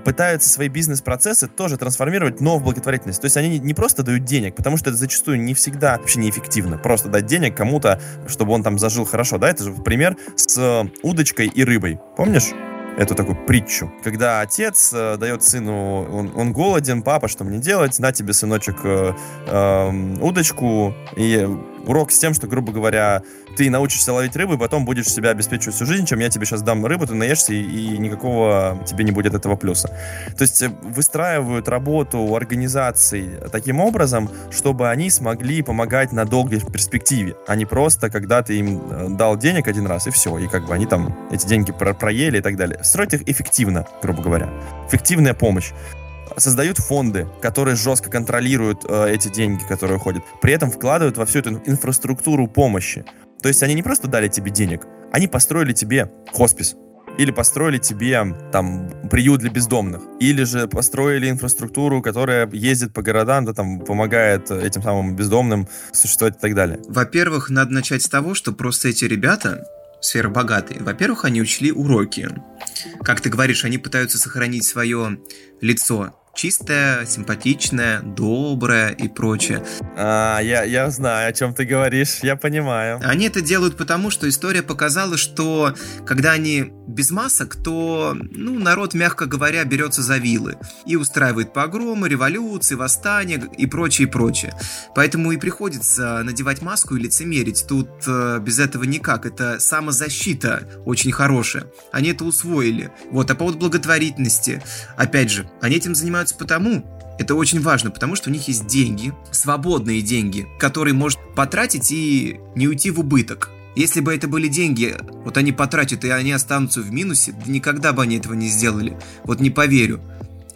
пытаются свои бизнес-процессы тоже трансформировать, но в благотворительность. То есть они не просто дают денег, потому что это зачастую не всегда вообще неэффективно. Просто дать денег кому-то, чтобы он там зажил хорошо. Да, это же пример с э, удочкой и рыбой. Помнишь? эту такую притчу. Когда отец э, дает сыну, он, он голоден, папа, что мне делать? На тебе, сыночек, э, э, удочку. И урок с тем, что, грубо говоря, ты научишься ловить рыбу, и потом будешь себя обеспечивать всю жизнь, чем я тебе сейчас дам рыбу, ты наешься, и, и никакого тебе не будет этого плюса. То есть э, выстраивают работу организаций таким образом, чтобы они смогли помогать на долгой перспективе, а не просто, когда ты им э, дал денег один раз, и все, и как бы они там эти деньги про проели и так далее. Строить их эффективно, грубо говоря. Эффективная помощь создают фонды, которые жестко контролируют э, эти деньги, которые уходят. При этом вкладывают во всю эту инфраструктуру помощи. То есть они не просто дали тебе денег, они построили тебе хоспис, или построили тебе там приют для бездомных, или же построили инфраструктуру, которая ездит по городам, да, там помогает этим самым бездомным существовать и так далее. Во-первых, надо начать с того, что просто эти ребята сверхбогатые. Во-первых, они учли уроки. Как ты говоришь, они пытаются сохранить свое лицо чистая, симпатичная, добрая и прочее. А, я, я знаю, о чем ты говоришь, я понимаю. Они это делают потому, что история показала, что когда они без масок, то, ну, народ, мягко говоря, берется за вилы и устраивает погромы, революции, восстания и прочее, и прочее. Поэтому и приходится надевать маску и лицемерить. Тут э, без этого никак. Это самозащита очень хорошая. Они это усвоили. Вот, а по поводу благотворительности, опять же, они этим занимаются занимаются потому, это очень важно, потому что у них есть деньги, свободные деньги, которые может потратить и не уйти в убыток. Если бы это были деньги, вот они потратят и они останутся в минусе, да никогда бы они этого не сделали. Вот не поверю.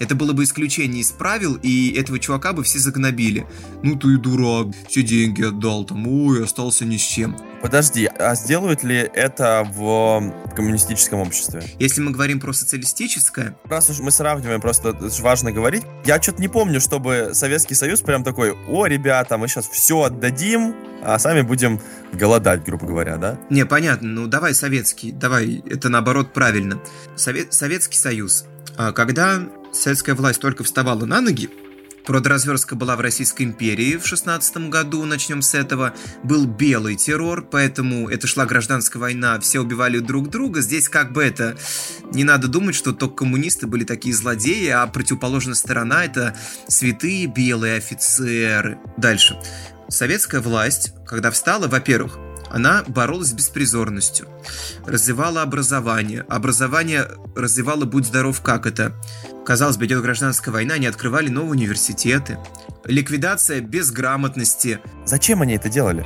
Это было бы исключение из правил, и этого чувака бы все загнобили. Ну ты дурак, все деньги отдал там, ой, остался ни с чем. Подожди, а сделают ли это в коммунистическом обществе? Если мы говорим про социалистическое... Раз уж мы сравниваем, просто это важно говорить. Я что-то не помню, чтобы Советский Союз прям такой, о, ребята, мы сейчас все отдадим, а сами будем голодать, грубо говоря, да? Не, понятно, ну давай советский, давай, это наоборот правильно. Совет, Советский Союз. А когда советская власть только вставала на ноги, Продразверстка была в Российской империи в 16 году, начнем с этого. Был белый террор, поэтому это шла гражданская война, все убивали друг друга. Здесь как бы это... Не надо думать, что только коммунисты были такие злодеи, а противоположная сторона это святые белые офицеры. Дальше. Советская власть, когда встала, во-первых, она боролась с беспризорностью, развивала образование. Образование развивало «Будь здоров, как это». Казалось бы, идет гражданская война, они открывали новые университеты. Ликвидация безграмотности. Зачем они это делали?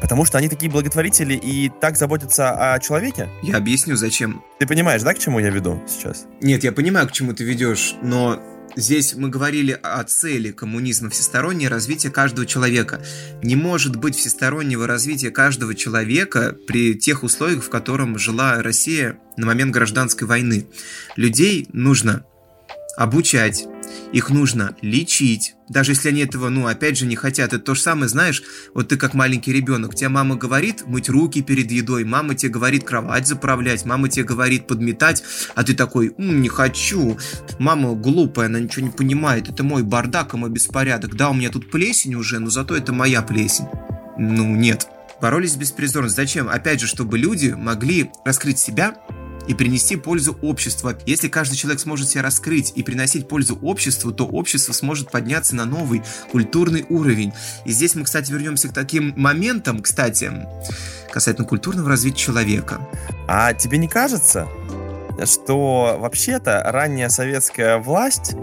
Потому что они такие благотворители и так заботятся о человеке? Я объясню, зачем. Ты понимаешь, да, к чему я веду сейчас? Нет, я понимаю, к чему ты ведешь, но Здесь мы говорили о цели коммунизма, всестороннее развитие каждого человека. Не может быть всестороннего развития каждого человека при тех условиях, в котором жила Россия на момент гражданской войны. Людей нужно обучать, их нужно лечить, даже если они этого, ну, опять же, не хотят. Это то же самое, знаешь, вот ты как маленький ребенок, тебе мама говорит мыть руки перед едой, мама тебе говорит кровать заправлять, мама тебе говорит подметать, а ты такой, М, не хочу. Мама глупая, она ничего не понимает, это мой бардак, и мой беспорядок. Да, у меня тут плесень уже, но зато это моя плесень. Ну, нет. Боролись с беспризорностью. Зачем? Опять же, чтобы люди могли раскрыть себя, и принести пользу обществу. Если каждый человек сможет себя раскрыть и приносить пользу обществу, то общество сможет подняться на новый культурный уровень. И здесь мы, кстати, вернемся к таким моментам, кстати, касательно культурного развития человека. А тебе не кажется, что вообще-то ранняя советская власть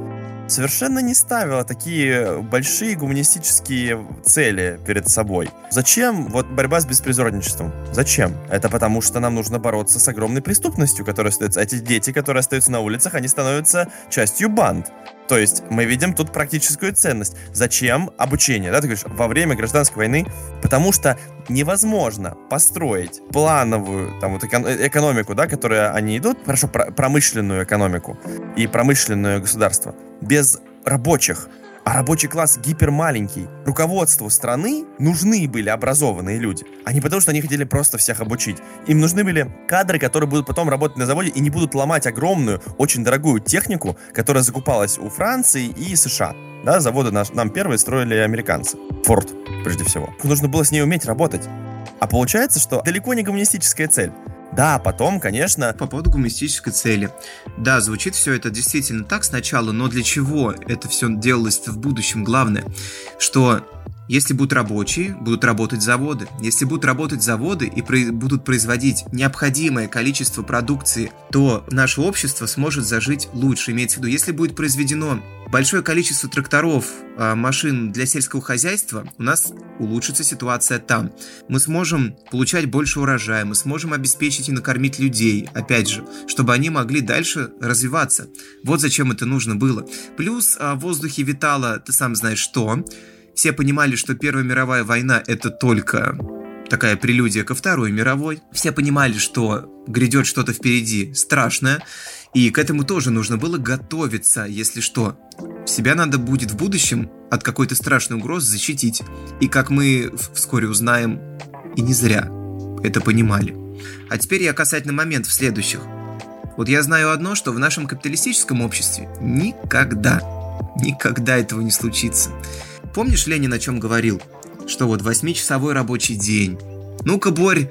совершенно не ставила такие большие гуманистические цели перед собой. Зачем вот борьба с беспризорничеством? Зачем? Это потому, что нам нужно бороться с огромной преступностью, которая остается. Эти дети, которые остаются на улицах, они становятся частью банд. То есть мы видим тут практическую ценность. Зачем обучение? Да, ты говоришь, во время гражданской войны, потому что невозможно построить плановую там вот экономику, да, которая они идут, хорошо, промышленную экономику и промышленное государство без рабочих. А рабочий класс гипермаленький. Руководству страны нужны были образованные люди. А не потому, что они хотели просто всех обучить. Им нужны были кадры, которые будут потом работать на заводе и не будут ломать огромную, очень дорогую технику, которая закупалась у Франции и США. Да, заводы наш, нам первые строили американцы. Форд, прежде всего. Нужно было с ней уметь работать. А получается, что далеко не коммунистическая цель. Да, потом, конечно... По поводу гуманистической цели. Да, звучит все это действительно так сначала, но для чего это все делалось в будущем? Главное, что если будут рабочие, будут работать заводы. Если будут работать заводы и про- будут производить необходимое количество продукции, то наше общество сможет зажить лучше. Имеется в виду, если будет произведено большое количество тракторов, а, машин для сельского хозяйства, у нас улучшится ситуация там. Мы сможем получать больше урожая, мы сможем обеспечить и накормить людей, опять же, чтобы они могли дальше развиваться. Вот зачем это нужно было. Плюс а, в воздухе витало, ты сам знаешь что, все понимали, что Первая мировая война это только такая прелюдия ко Второй мировой. Все понимали, что грядет что-то впереди страшное, и к этому тоже нужно было готовиться, если что. Себя надо будет в будущем от какой-то страшной угрозы защитить. И как мы вскоре узнаем, и не зря это понимали. А теперь я касательно моментов следующих. Вот я знаю одно, что в нашем капиталистическом обществе никогда, никогда этого не случится. Помнишь, Ленин о чем говорил? Что вот восьмичасовой рабочий день. Ну-ка, Борь,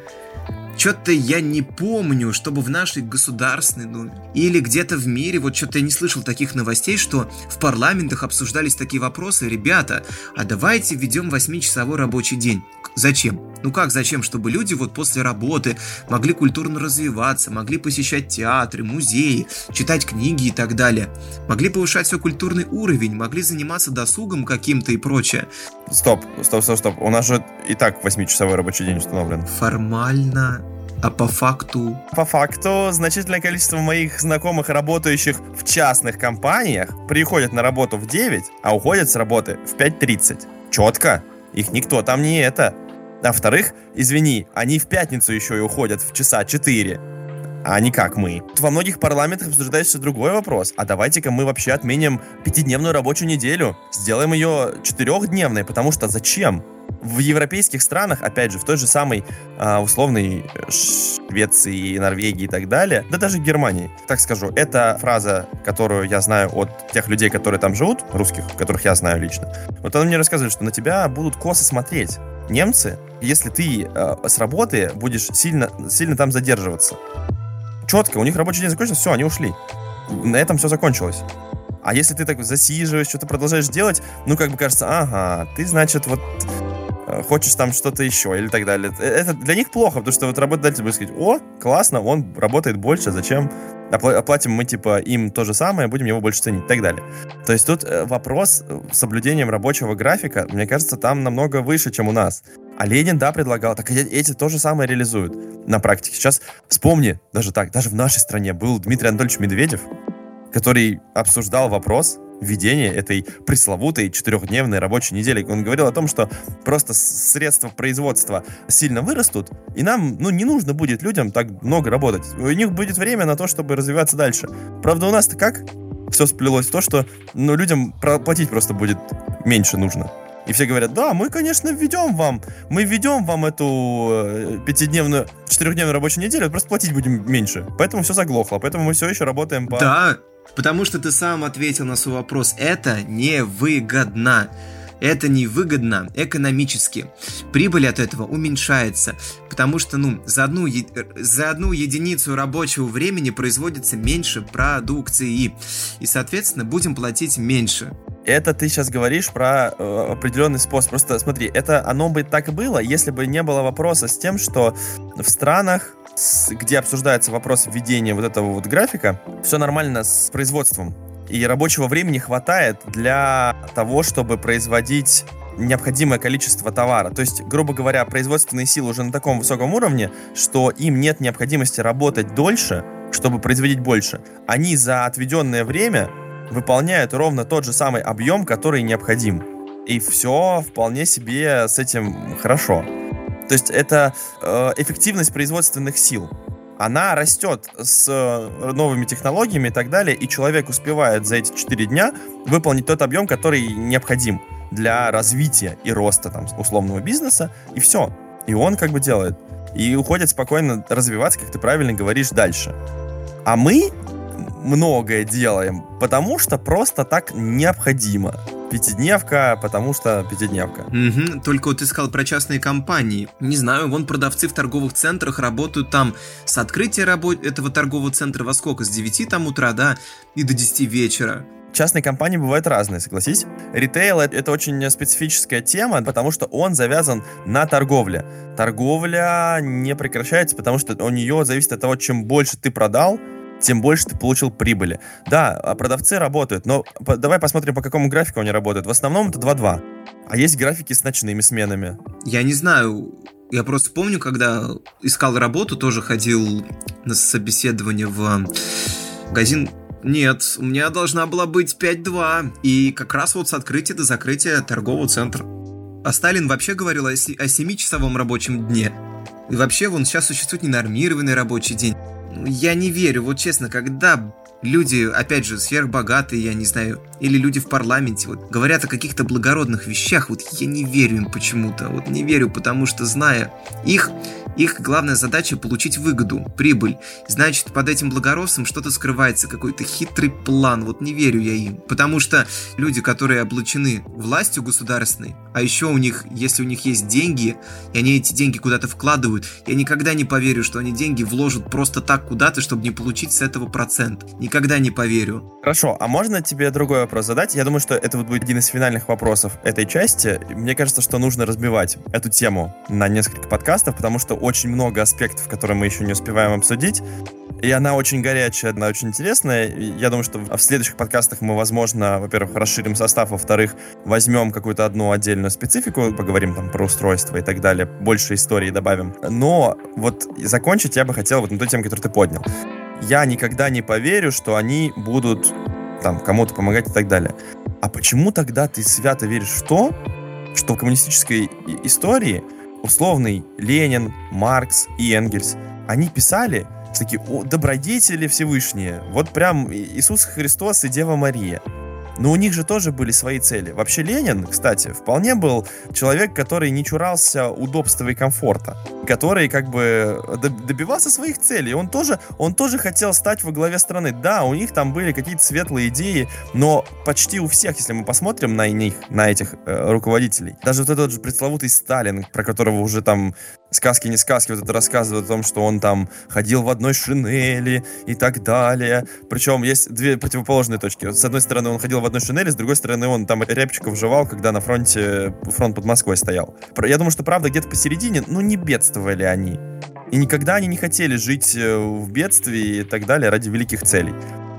что-то я не помню, чтобы в нашей Государственной Думе или где-то в мире, вот что-то я не слышал таких новостей, что в парламентах обсуждались такие вопросы. Ребята, а давайте введем 8-часовой рабочий день. Зачем? Ну как зачем? Чтобы люди вот после работы могли культурно развиваться, могли посещать театры, музеи, читать книги и так далее. Могли повышать свой культурный уровень, могли заниматься досугом каким-то и прочее. Стоп, стоп, стоп, стоп. У нас же и так 8-часовой рабочий день установлен. Формально а по факту? По факту значительное количество моих знакомых, работающих в частных компаниях, приходят на работу в 9, а уходят с работы в 5.30. Четко. Их никто там не это. А во-вторых, извини, они в пятницу еще и уходят в часа 4 а не как мы. Во многих парламентах обсуждается другой вопрос. А давайте-ка мы вообще отменим пятидневную рабочую неделю. Сделаем ее четырехдневной, потому что зачем? в европейских странах, опять же, в той же самой а, условной Швеции, Норвегии и так далее, да даже Германии, так скажу, это фраза, которую я знаю от тех людей, которые там живут, русских, которых я знаю лично. Вот он мне рассказывает, что на тебя будут косо смотреть немцы, если ты э, с работы будешь сильно, сильно там задерживаться. Четко, у них рабочий день закончился, все, они ушли. На этом все закончилось. А если ты так засиживаешь, что-то продолжаешь делать, ну, как бы кажется, ага, ты, значит, вот э, хочешь там что-то еще или так далее. Э, это для них плохо, потому что вот работодатель будет сказать, о, классно, он работает больше, зачем оплатим мы, типа, им то же самое, будем его больше ценить и так далее. То есть тут э, вопрос с соблюдением рабочего графика, мне кажется, там намного выше, чем у нас. А Ленин, да, предлагал, так эти то же самое реализуют на практике. Сейчас вспомни, даже так, даже в нашей стране был Дмитрий Анатольевич Медведев, который обсуждал вопрос введения этой пресловутой четырехдневной рабочей недели. Он говорил о том, что просто средства производства сильно вырастут, и нам, ну, не нужно будет людям так много работать. У них будет время на то, чтобы развиваться дальше. Правда, у нас-то как? Все сплелось в то, что, ну, людям платить просто будет меньше нужно. И все говорят, да, мы, конечно, введем вам, мы введем вам эту э, пятидневную, четырехдневную рабочую неделю, просто платить будем меньше. Поэтому все заглохло, поэтому мы все еще работаем по... Да, Потому что ты сам ответил на свой вопрос. Это невыгодно. Это невыгодно экономически. Прибыль от этого уменьшается, потому что, ну, за одну, за одну единицу рабочего времени производится меньше продукции. И, соответственно, будем платить меньше. Это ты сейчас говоришь про э, определенный способ. Просто смотри, это оно бы так и было, если бы не было вопроса с тем, что в странах где обсуждается вопрос введения вот этого вот графика, все нормально с производством. И рабочего времени хватает для того, чтобы производить необходимое количество товара. То есть, грубо говоря, производственные силы уже на таком высоком уровне, что им нет необходимости работать дольше, чтобы производить больше. Они за отведенное время выполняют ровно тот же самый объем, который необходим. И все вполне себе с этим хорошо. То есть это э, эффективность производственных сил. Она растет с э, новыми технологиями и так далее, и человек успевает за эти 4 дня выполнить тот объем, который необходим для развития и роста там, условного бизнеса, и все. И он как бы делает. И уходит спокойно развиваться, как ты правильно говоришь, дальше. А мы многое делаем, потому что просто так необходимо пятидневка, потому что пятидневка. Угу, только вот ты сказал про частные компании. Не знаю, вон продавцы в торговых центрах работают там с открытия работ этого торгового центра во сколько? С 9 там утра, да, и до 10 вечера частные компании бывают разные, согласись. Ритейл — это очень специфическая тема, потому что он завязан на торговле. Торговля не прекращается, потому что у нее зависит от того, чем больше ты продал, тем больше ты получил прибыли. Да, а продавцы работают, но давай посмотрим, по какому графику они работают. В основном это 2-2. А есть графики с ночными сменами. Я не знаю, я просто помню, когда искал работу, тоже ходил на собеседование в магазин нет, у меня должна была быть 5-2. И как раз вот с открытия до закрытия торгового центра. А Сталин вообще говорил о 7-часовом рабочем дне. И вообще, вон сейчас существует ненормированный рабочий день я не верю, вот честно, когда люди, опять же, сверхбогатые, я не знаю, или люди в парламенте, вот, говорят о каких-то благородных вещах, вот я не верю им почему-то, вот не верю, потому что, зная их, их главная задача получить выгоду, прибыль. Значит, под этим благородством что-то скрывается, какой-то хитрый план. Вот не верю я им. Потому что люди, которые облучены властью государственной, а еще у них, если у них есть деньги, и они эти деньги куда-то вкладывают, я никогда не поверю, что они деньги вложат просто так куда-то, чтобы не получить с этого процент. Никогда не поверю. Хорошо, а можно тебе другой вопрос задать? Я думаю, что это вот будет один из финальных вопросов этой части. Мне кажется, что нужно разбивать эту тему на несколько подкастов, потому что очень много аспектов, которые мы еще не успеваем обсудить. И она очень горячая, она очень интересная. Я думаю, что в следующих подкастах мы, возможно, во-первых, расширим состав, во-вторых, возьмем какую-то одну отдельную специфику, поговорим там про устройство и так далее, больше истории добавим. Но вот закончить я бы хотел вот на той теме, которую ты поднял. Я никогда не поверю, что они будут там кому-то помогать и так далее. А почему тогда ты свято веришь в то, что в коммунистической истории условный Ленин, Маркс и Энгельс, они писали, что такие о, добродетели Всевышние, вот прям Иисус Христос и Дева Мария. Но у них же тоже были свои цели. Вообще Ленин, кстати, вполне был человек, который не чурался удобства и комфорта, который как бы добивался своих целей. Он тоже, он тоже хотел стать во главе страны. Да, у них там были какие-то светлые идеи, но почти у всех, если мы посмотрим на них, на этих э, руководителей, даже вот этот же пресловутый Сталин, про которого уже там сказки не сказки, вот это рассказывают о том, что он там ходил в одной шинели и так далее. Причем есть две противоположные точки. С одной стороны, он ходил в одной шинели, с другой стороны, он там рябчиков жевал, когда на фронте, фронт под Москвой стоял. Я думаю, что правда где-то посередине, ну не бедствовали они. И никогда они не хотели жить э, в бедствии и так далее ради великих целей.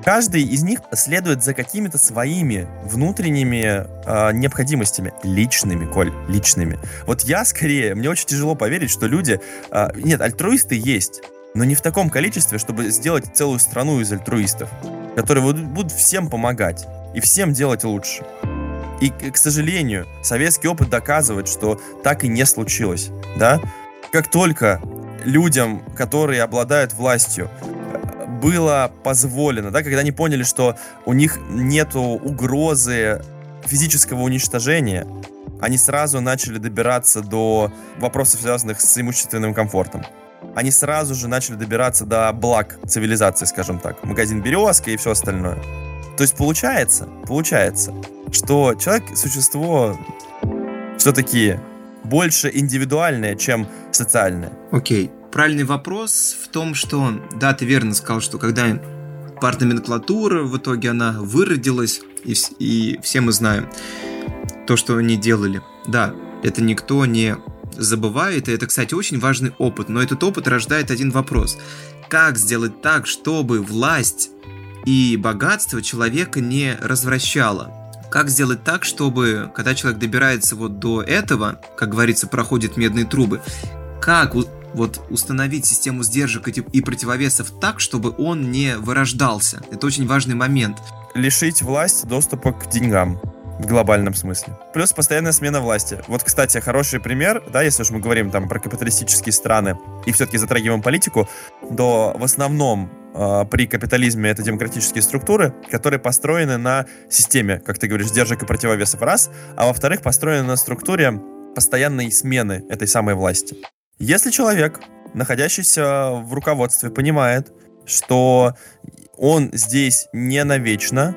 Каждый из них следует за какими-то своими внутренними э, необходимостями, личными, Коль, личными. Вот я скорее, мне очень тяжело поверить, что люди... Э, нет, альтруисты есть, но не в таком количестве, чтобы сделать целую страну из альтруистов, которые будут всем помогать и всем делать лучше. И, к сожалению, советский опыт доказывает, что так и не случилось, да? Как только людям, которые обладают властью, было позволено, да, когда они поняли, что у них нету угрозы физического уничтожения, они сразу начали добираться до вопросов, связанных с имущественным комфортом. Они сразу же начали добираться до благ цивилизации, скажем так. Магазин «Березка» и все остальное. То есть получается, получается, что человек — существо все-таки больше индивидуальное, чем социальное. Окей. Okay правильный вопрос в том, что, да, ты верно сказал, что когда партноменклатура, в итоге она выродилась, и, и все мы знаем то, что они делали. Да, это никто не забывает, и это, кстати, очень важный опыт, но этот опыт рождает один вопрос. Как сделать так, чтобы власть и богатство человека не развращало? Как сделать так, чтобы, когда человек добирается вот до этого, как говорится, проходит медные трубы, как вот установить систему сдержек и противовесов так, чтобы он не вырождался. Это очень важный момент. Лишить власть доступа к деньгам в глобальном смысле. Плюс постоянная смена власти. Вот, кстати, хороший пример, да, если уж мы говорим там про капиталистические страны и все-таки затрагиваем политику, то в основном э, при капитализме это демократические структуры, которые построены на системе, как ты говоришь, сдержек и противовесов раз, а во-вторых, построены на структуре постоянной смены этой самой власти. Если человек, находящийся в руководстве, понимает, что он здесь не навечно,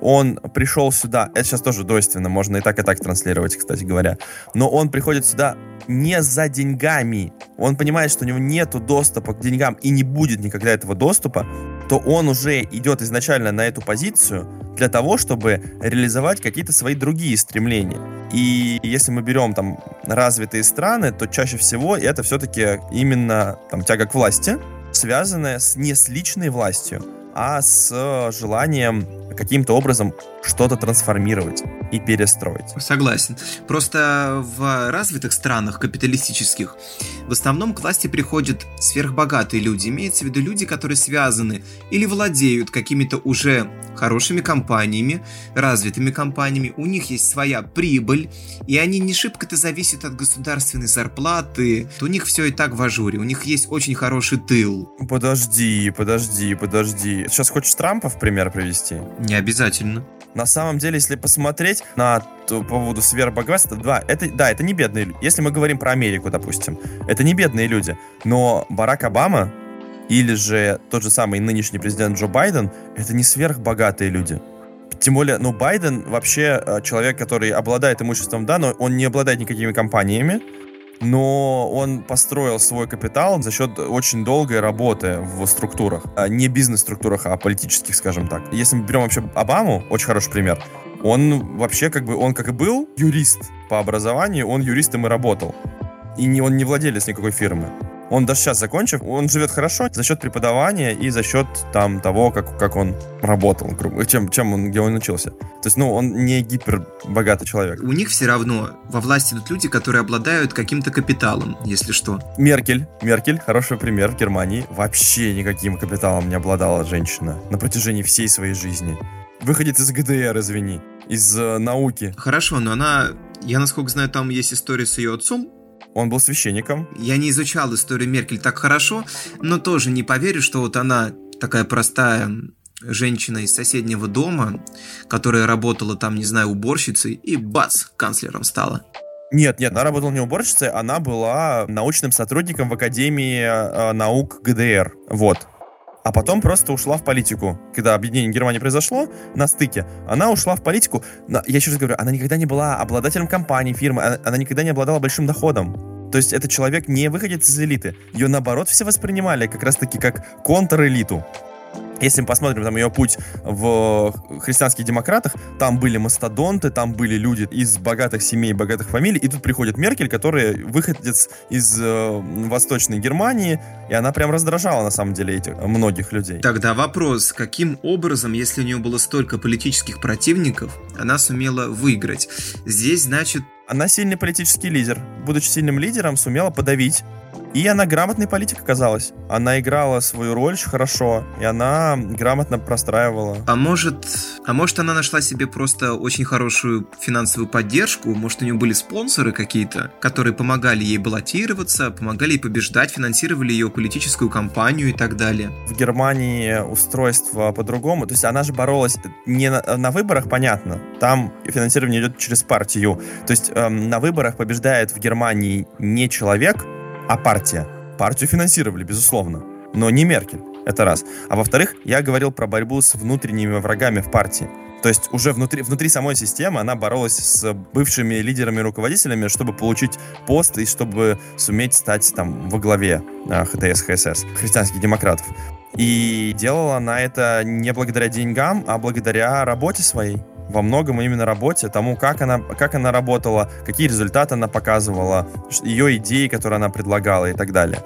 он пришел сюда, это сейчас тоже двойственно, можно и так, и так транслировать, кстати говоря, но он приходит сюда не за деньгами, он понимает, что у него нет доступа к деньгам и не будет никогда этого доступа, то он уже идет изначально на эту позицию для того, чтобы реализовать какие-то свои другие стремления. И если мы берем там развитые страны, то чаще всего это все-таки именно там тяга к власти, связанная с, не с личной властью, а с желанием каким-то образом что-то трансформировать и перестроить. Согласен. Просто в развитых странах капиталистических в основном к власти приходят сверхбогатые люди. Имеется в виду люди, которые связаны или владеют какими-то уже хорошими компаниями, развитыми компаниями. У них есть своя прибыль, и они не шибко-то зависят от государственной зарплаты. У них все и так в ажуре. У них есть очень хороший тыл. Подожди, подожди, подожди. Сейчас хочешь Трампа в пример привести? Не обязательно. На самом деле, если посмотреть на по поводу сверхбогатства, да, это, да, это не бедные люди. Если мы говорим про Америку, допустим, это не бедные люди. Но Барак Обама или же тот же самый нынешний президент Джо Байден, это не сверхбогатые люди. Тем более, ну, Байден вообще э, человек, который обладает имуществом, да, но он не обладает никакими компаниями, но он построил свой капитал за счет очень долгой работы в структурах. А не бизнес-структурах, а политических, скажем так. Если мы берем вообще Обаму, очень хороший пример, он вообще как бы, он как и был юрист по образованию, он юристом и работал. И не, он не владелец никакой фирмы. Он даже сейчас закончив, он живет хорошо за счет преподавания и за счет там того, как, как он работал, чем, чем он, где он учился. То есть, ну, он не гипербогатый человек. У них все равно во власти идут люди, которые обладают каким-то капиталом, если что. Меркель, Меркель, хороший пример в Германии. Вообще никаким капиталом не обладала женщина на протяжении всей своей жизни. Выходит из ГДР, извини, из э, науки. Хорошо, но она, я насколько знаю, там есть история с ее отцом, он был священником. Я не изучал историю Меркель так хорошо, но тоже не поверю, что вот она такая простая женщина из соседнего дома, которая работала там, не знаю, уборщицей, и бац, канцлером стала. Нет, нет, она работала не уборщицей, она была научным сотрудником в Академии э, наук ГДР. Вот. А потом просто ушла в политику. Когда объединение Германии произошло, на стыке, она ушла в политику. Но, я еще раз говорю, она никогда не была обладателем компании, фирмы, она, она никогда не обладала большим доходом. То есть этот человек не выходит из элиты. Ее, наоборот, все воспринимали как раз-таки как контр-элиту. Если мы посмотрим там ее путь в христианских демократах, там были мастодонты, там были люди из богатых семей, богатых фамилий, и тут приходит Меркель, которая выходец из э, Восточной Германии, и она прям раздражала на самом деле этих многих людей. Тогда вопрос, каким образом, если у нее было столько политических противников, она сумела выиграть? Здесь, значит... Она сильный политический лидер. Будучи сильным лидером, сумела подавить и она грамотный политик оказалась. Она играла свою роль очень хорошо, и она грамотно простраивала. А может, а может она нашла себе просто очень хорошую финансовую поддержку? Может у нее были спонсоры какие-то, которые помогали ей баллотироваться, помогали ей побеждать, финансировали ее политическую кампанию и так далее? В Германии устройство по-другому. То есть она же боролась не на, на выборах, понятно. Там финансирование идет через партию. То есть эм, на выборах побеждает в Германии не человек, а партия. Партию финансировали, безусловно, но не Меркель. Это раз. А во-вторых, я говорил про борьбу с внутренними врагами в партии. То есть уже внутри, внутри самой системы она боролась с бывшими лидерами руководителями, чтобы получить пост и чтобы суметь стать там во главе а, ХДС, ХСС, христианских демократов. И делала она это не благодаря деньгам, а благодаря работе своей во многом именно работе, тому, как она, как она работала, какие результаты она показывала, ее идеи, которые она предлагала и так далее.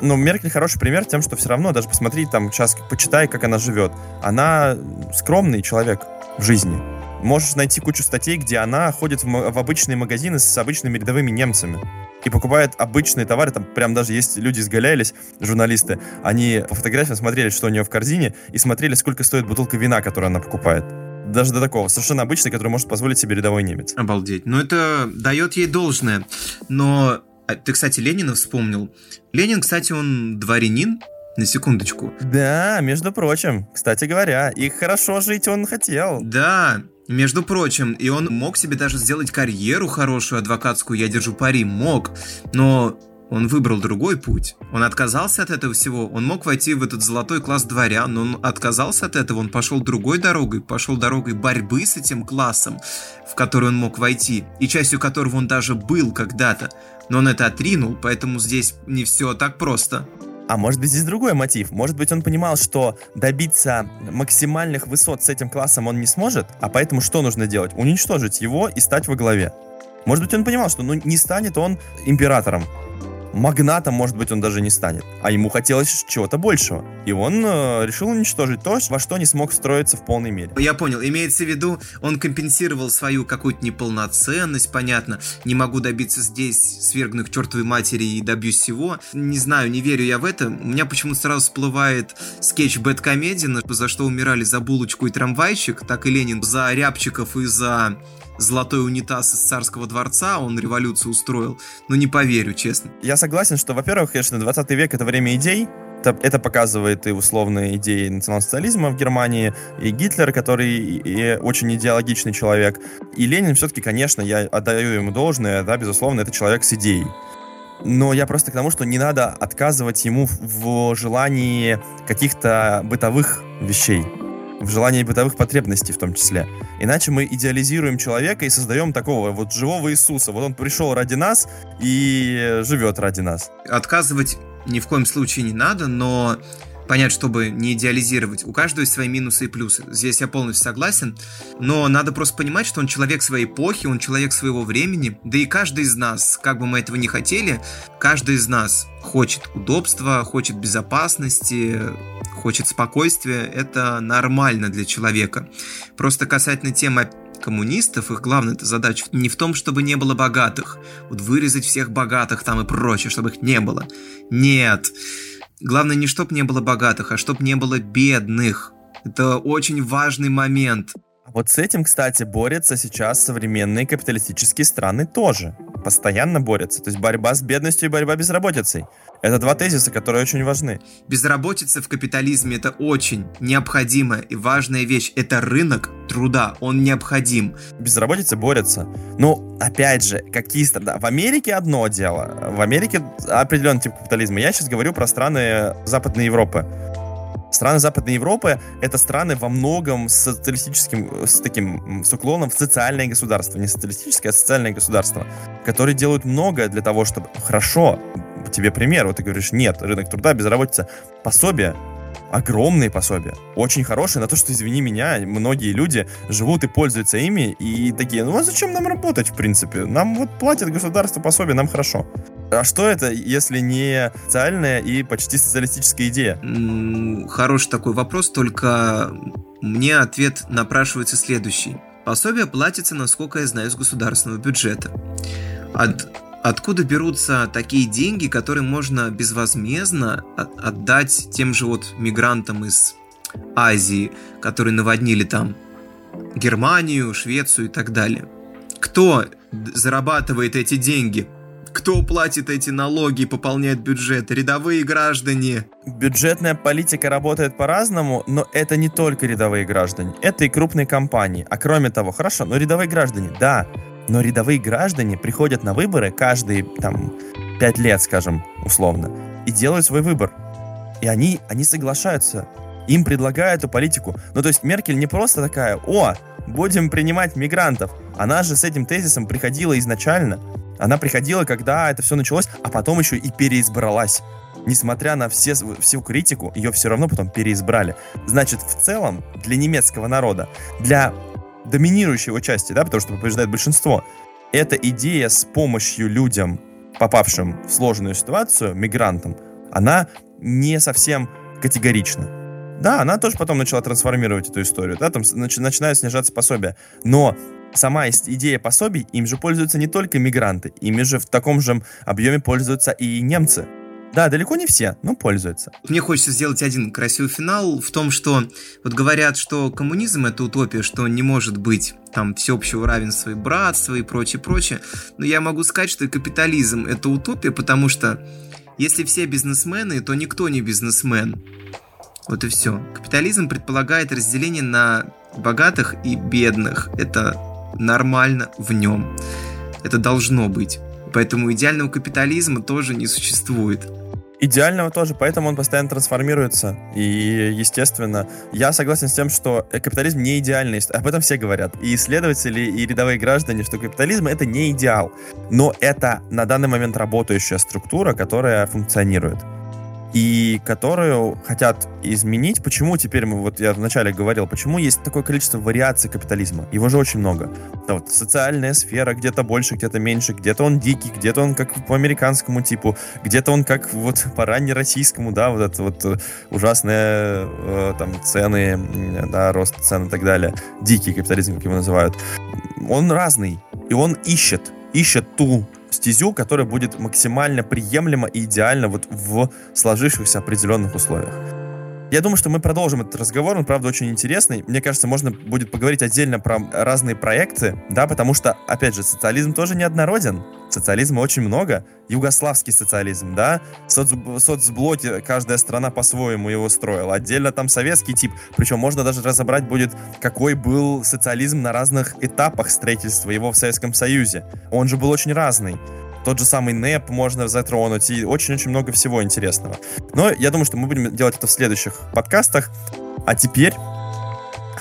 Но Меркель хороший пример тем, что все равно, даже посмотри, там, сейчас почитай, как она живет. Она скромный человек в жизни. Можешь найти кучу статей, где она ходит в, в обычные магазины с обычными рядовыми немцами и покупает обычные товары, там прям даже есть люди изгалялись, журналисты, они по фотографиям смотрели, что у нее в корзине, и смотрели, сколько стоит бутылка вина, которую она покупает даже до такого, совершенно обычный, который может позволить себе рядовой немец. Обалдеть. Ну, это дает ей должное. Но а, ты, кстати, Ленина вспомнил. Ленин, кстати, он дворянин, на секундочку. Да, между прочим, кстати говоря, и хорошо жить он хотел. Да, между прочим, и он мог себе даже сделать карьеру хорошую адвокатскую, я держу пари, мог. Но он выбрал другой путь. Он отказался от этого всего. Он мог войти в этот золотой класс дворян, но он отказался от этого. Он пошел другой дорогой, пошел дорогой борьбы с этим классом, в который он мог войти, и частью которого он даже был когда-то. Но он это отринул, поэтому здесь не все так просто. А может быть здесь другой мотив? Может быть он понимал, что добиться максимальных высот с этим классом он не сможет, а поэтому что нужно делать? Уничтожить его и стать во главе. Может быть он понимал, что ну, не станет он императором, магнатом, может быть, он даже не станет. А ему хотелось чего-то большего. И он э, решил уничтожить то, во что не смог встроиться в полной мере. Я понял. Имеется в виду, он компенсировал свою какую-то неполноценность, понятно. Не могу добиться здесь, свергнуть к чертовой матери и добьюсь всего. Не знаю, не верю я в это. У меня почему-то сразу всплывает скетч Бэткомедиана, за что умирали за булочку и трамвайчик, так и Ленин за рябчиков и за золотой унитаз из царского дворца, он революцию устроил. Ну, не поверю, честно. Я согласен, что, во-первых, конечно, 20 век — это время идей, это, это показывает и условные идеи национал-социализма в Германии, и Гитлер, который и очень идеологичный человек. И Ленин все-таки, конечно, я отдаю ему должное, да, безусловно, это человек с идеей. Но я просто к тому, что не надо отказывать ему в желании каких-то бытовых вещей в желании бытовых потребностей в том числе. Иначе мы идеализируем человека и создаем такого вот живого Иисуса. Вот он пришел ради нас и живет ради нас. Отказывать ни в коем случае не надо, но понять, чтобы не идеализировать. У каждого есть свои минусы и плюсы. Здесь я полностью согласен. Но надо просто понимать, что он человек своей эпохи, он человек своего времени. Да и каждый из нас, как бы мы этого не хотели, каждый из нас хочет удобства, хочет безопасности, хочет спокойствия. Это нормально для человека. Просто касательно темы коммунистов, их главная задача не в том, чтобы не было богатых, вот вырезать всех богатых там и прочее, чтобы их не было. Нет. Главное не чтоб не было богатых, а чтоб не было бедных. Это очень важный момент. Вот с этим, кстати, борются сейчас современные капиталистические страны тоже. постоянно борется. То есть борьба с бедностью и борьба безработицей. Это два тезиса, которые очень важны. Безработица в капитализме это очень необходимая и важная вещь. Это рынок труда, он необходим. Безработица борется. Ну, опять же, какие страны? В Америке одно дело. В Америке определенный тип капитализма. Я сейчас говорю про страны Западной Европы. Страны Западной Европы — это страны во многом с социалистическим, с таким, с уклоном в социальное государство. Не социалистическое, а социальное государство, которые делают многое для того, чтобы... Хорошо, тебе пример, вот ты говоришь, нет, рынок труда, безработица, пособие, огромные пособия, очень хорошие, на то, что, извини меня, многие люди живут и пользуются ими, и такие, ну а зачем нам работать, в принципе? Нам вот платит государство пособие, нам хорошо. А что это, если не социальная и почти социалистическая идея? Хороший такой вопрос, только мне ответ напрашивается следующий. Пособие платится, насколько я знаю, из государственного бюджета. От Откуда берутся такие деньги, которые можно безвозмездно отдать тем же вот мигрантам из Азии, которые наводнили там Германию, Швецию и так далее? Кто зарабатывает эти деньги? Кто платит эти налоги и пополняет бюджет? Рядовые граждане. Бюджетная политика работает по-разному, но это не только рядовые граждане, это и крупные компании. А кроме того, хорошо, но рядовые граждане, да, но рядовые граждане приходят на выборы каждые, там, пять лет, скажем, условно, и делают свой выбор. И они, они соглашаются. Им предлагают эту политику. Ну, то есть Меркель не просто такая, о, будем принимать мигрантов. Она же с этим тезисом приходила изначально. Она приходила, когда это все началось, а потом еще и переизбралась. Несмотря на все, всю критику, ее все равно потом переизбрали. Значит, в целом, для немецкого народа, для доминирующей его части, да, потому что побеждает большинство, эта идея с помощью людям, попавшим в сложную ситуацию, мигрантам, она не совсем категорична. Да, она тоже потом начала трансформировать эту историю, да, там начи- начинают снижаться пособия. Но сама идея пособий, им же пользуются не только мигранты, ими же в таком же объеме пользуются и немцы. Да, далеко не все, но пользуются. Мне хочется сделать один красивый финал в том, что вот говорят, что коммунизм это утопия, что не может быть там всеобщего равенства и братства и прочее, прочее. Но я могу сказать, что и капитализм это утопия, потому что если все бизнесмены, то никто не бизнесмен. Вот и все. Капитализм предполагает разделение на богатых и бедных. Это нормально в нем. Это должно быть. Поэтому идеального капитализма тоже не существует идеального тоже, поэтому он постоянно трансформируется. И, естественно, я согласен с тем, что капитализм не идеальный. Об этом все говорят. И исследователи, и рядовые граждане, что капитализм — это не идеал. Но это на данный момент работающая структура, которая функционирует и которую хотят изменить. Почему теперь мы, вот я вначале говорил, почему есть такое количество вариаций капитализма? Его же очень много. Да, вот социальная сфера где-то больше, где-то меньше, где-то он дикий, где-то он как по американскому типу, где-то он как вот по раннероссийскому, да, вот это вот э, ужасные э, там цены, да, рост цен и так далее. Дикий капитализм, как его называют. Он разный, и он ищет, ищет ту стезю, которая будет максимально приемлема и идеальна вот в сложившихся определенных условиях. Я думаю, что мы продолжим этот разговор, он, правда, очень интересный. Мне кажется, можно будет поговорить отдельно про разные проекты, да, потому что, опять же, социализм тоже неоднороден. Социализма очень много. Югославский социализм, да, Соц... соцблоки, каждая страна по-своему его строила. Отдельно там советский тип, причем можно даже разобрать будет, какой был социализм на разных этапах строительства его в Советском Союзе. Он же был очень разный тот же самый НЭП можно затронуть, и очень-очень много всего интересного. Но я думаю, что мы будем делать это в следующих подкастах. А теперь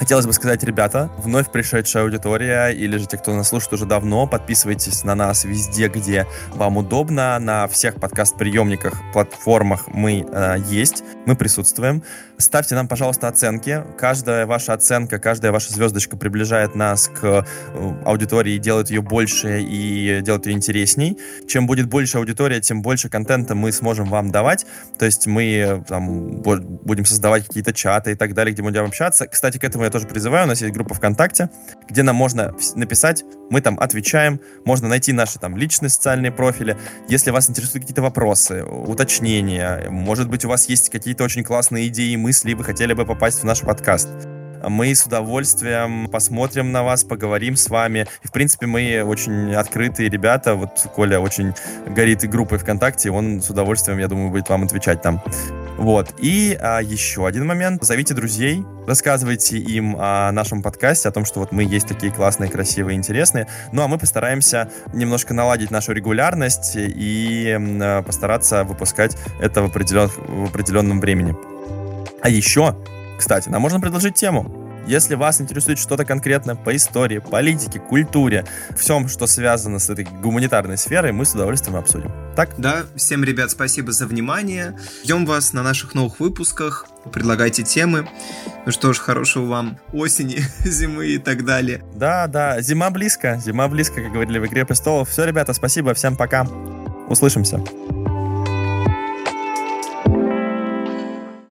Хотелось бы сказать, ребята, вновь пришедшая аудитория или же те, кто нас слушает уже давно, подписывайтесь на нас везде, где вам удобно, на всех подкаст-приемниках, платформах мы э, есть, мы присутствуем. Ставьте нам, пожалуйста, оценки. Каждая ваша оценка, каждая ваша звездочка приближает нас к э, аудитории, делает ее больше и делает ее интересней. Чем будет больше аудитория, тем больше контента мы сможем вам давать. То есть мы там, будем создавать какие-то чаты и так далее, где мы будем общаться. Кстати, к этому я тоже призываю. У нас есть группа ВКонтакте, где нам можно написать, мы там отвечаем, можно найти наши там личные социальные профили. Если вас интересуют какие-то вопросы, уточнения, может быть, у вас есть какие-то очень классные идеи, мысли, и вы хотели бы попасть в наш подкаст, Мы с удовольствием посмотрим на вас, поговорим с вами. И, в принципе, мы очень открытые ребята. Вот Коля очень горит и группой ВКонтакте, он с удовольствием, я думаю, будет вам отвечать там. Вот. И а, еще один момент. Зовите друзей, рассказывайте им о нашем подкасте, о том, что вот мы есть такие классные, красивые, интересные. Ну, а мы постараемся немножко наладить нашу регулярность и а, постараться выпускать это в, определен... в определенном времени. А еще, кстати, нам можно предложить тему. Если вас интересует что-то конкретно по истории, политике, культуре, всем, что связано с этой гуманитарной сферой, мы с удовольствием обсудим. Так? Да, всем, ребят, спасибо за внимание. Ждем вас на наших новых выпусках. Предлагайте темы. Ну что ж, хорошего вам осени, зимы и так далее. Да, да, зима близко, зима близко, как говорили в «Игре престолов». Все, ребята, спасибо, всем пока. Услышимся.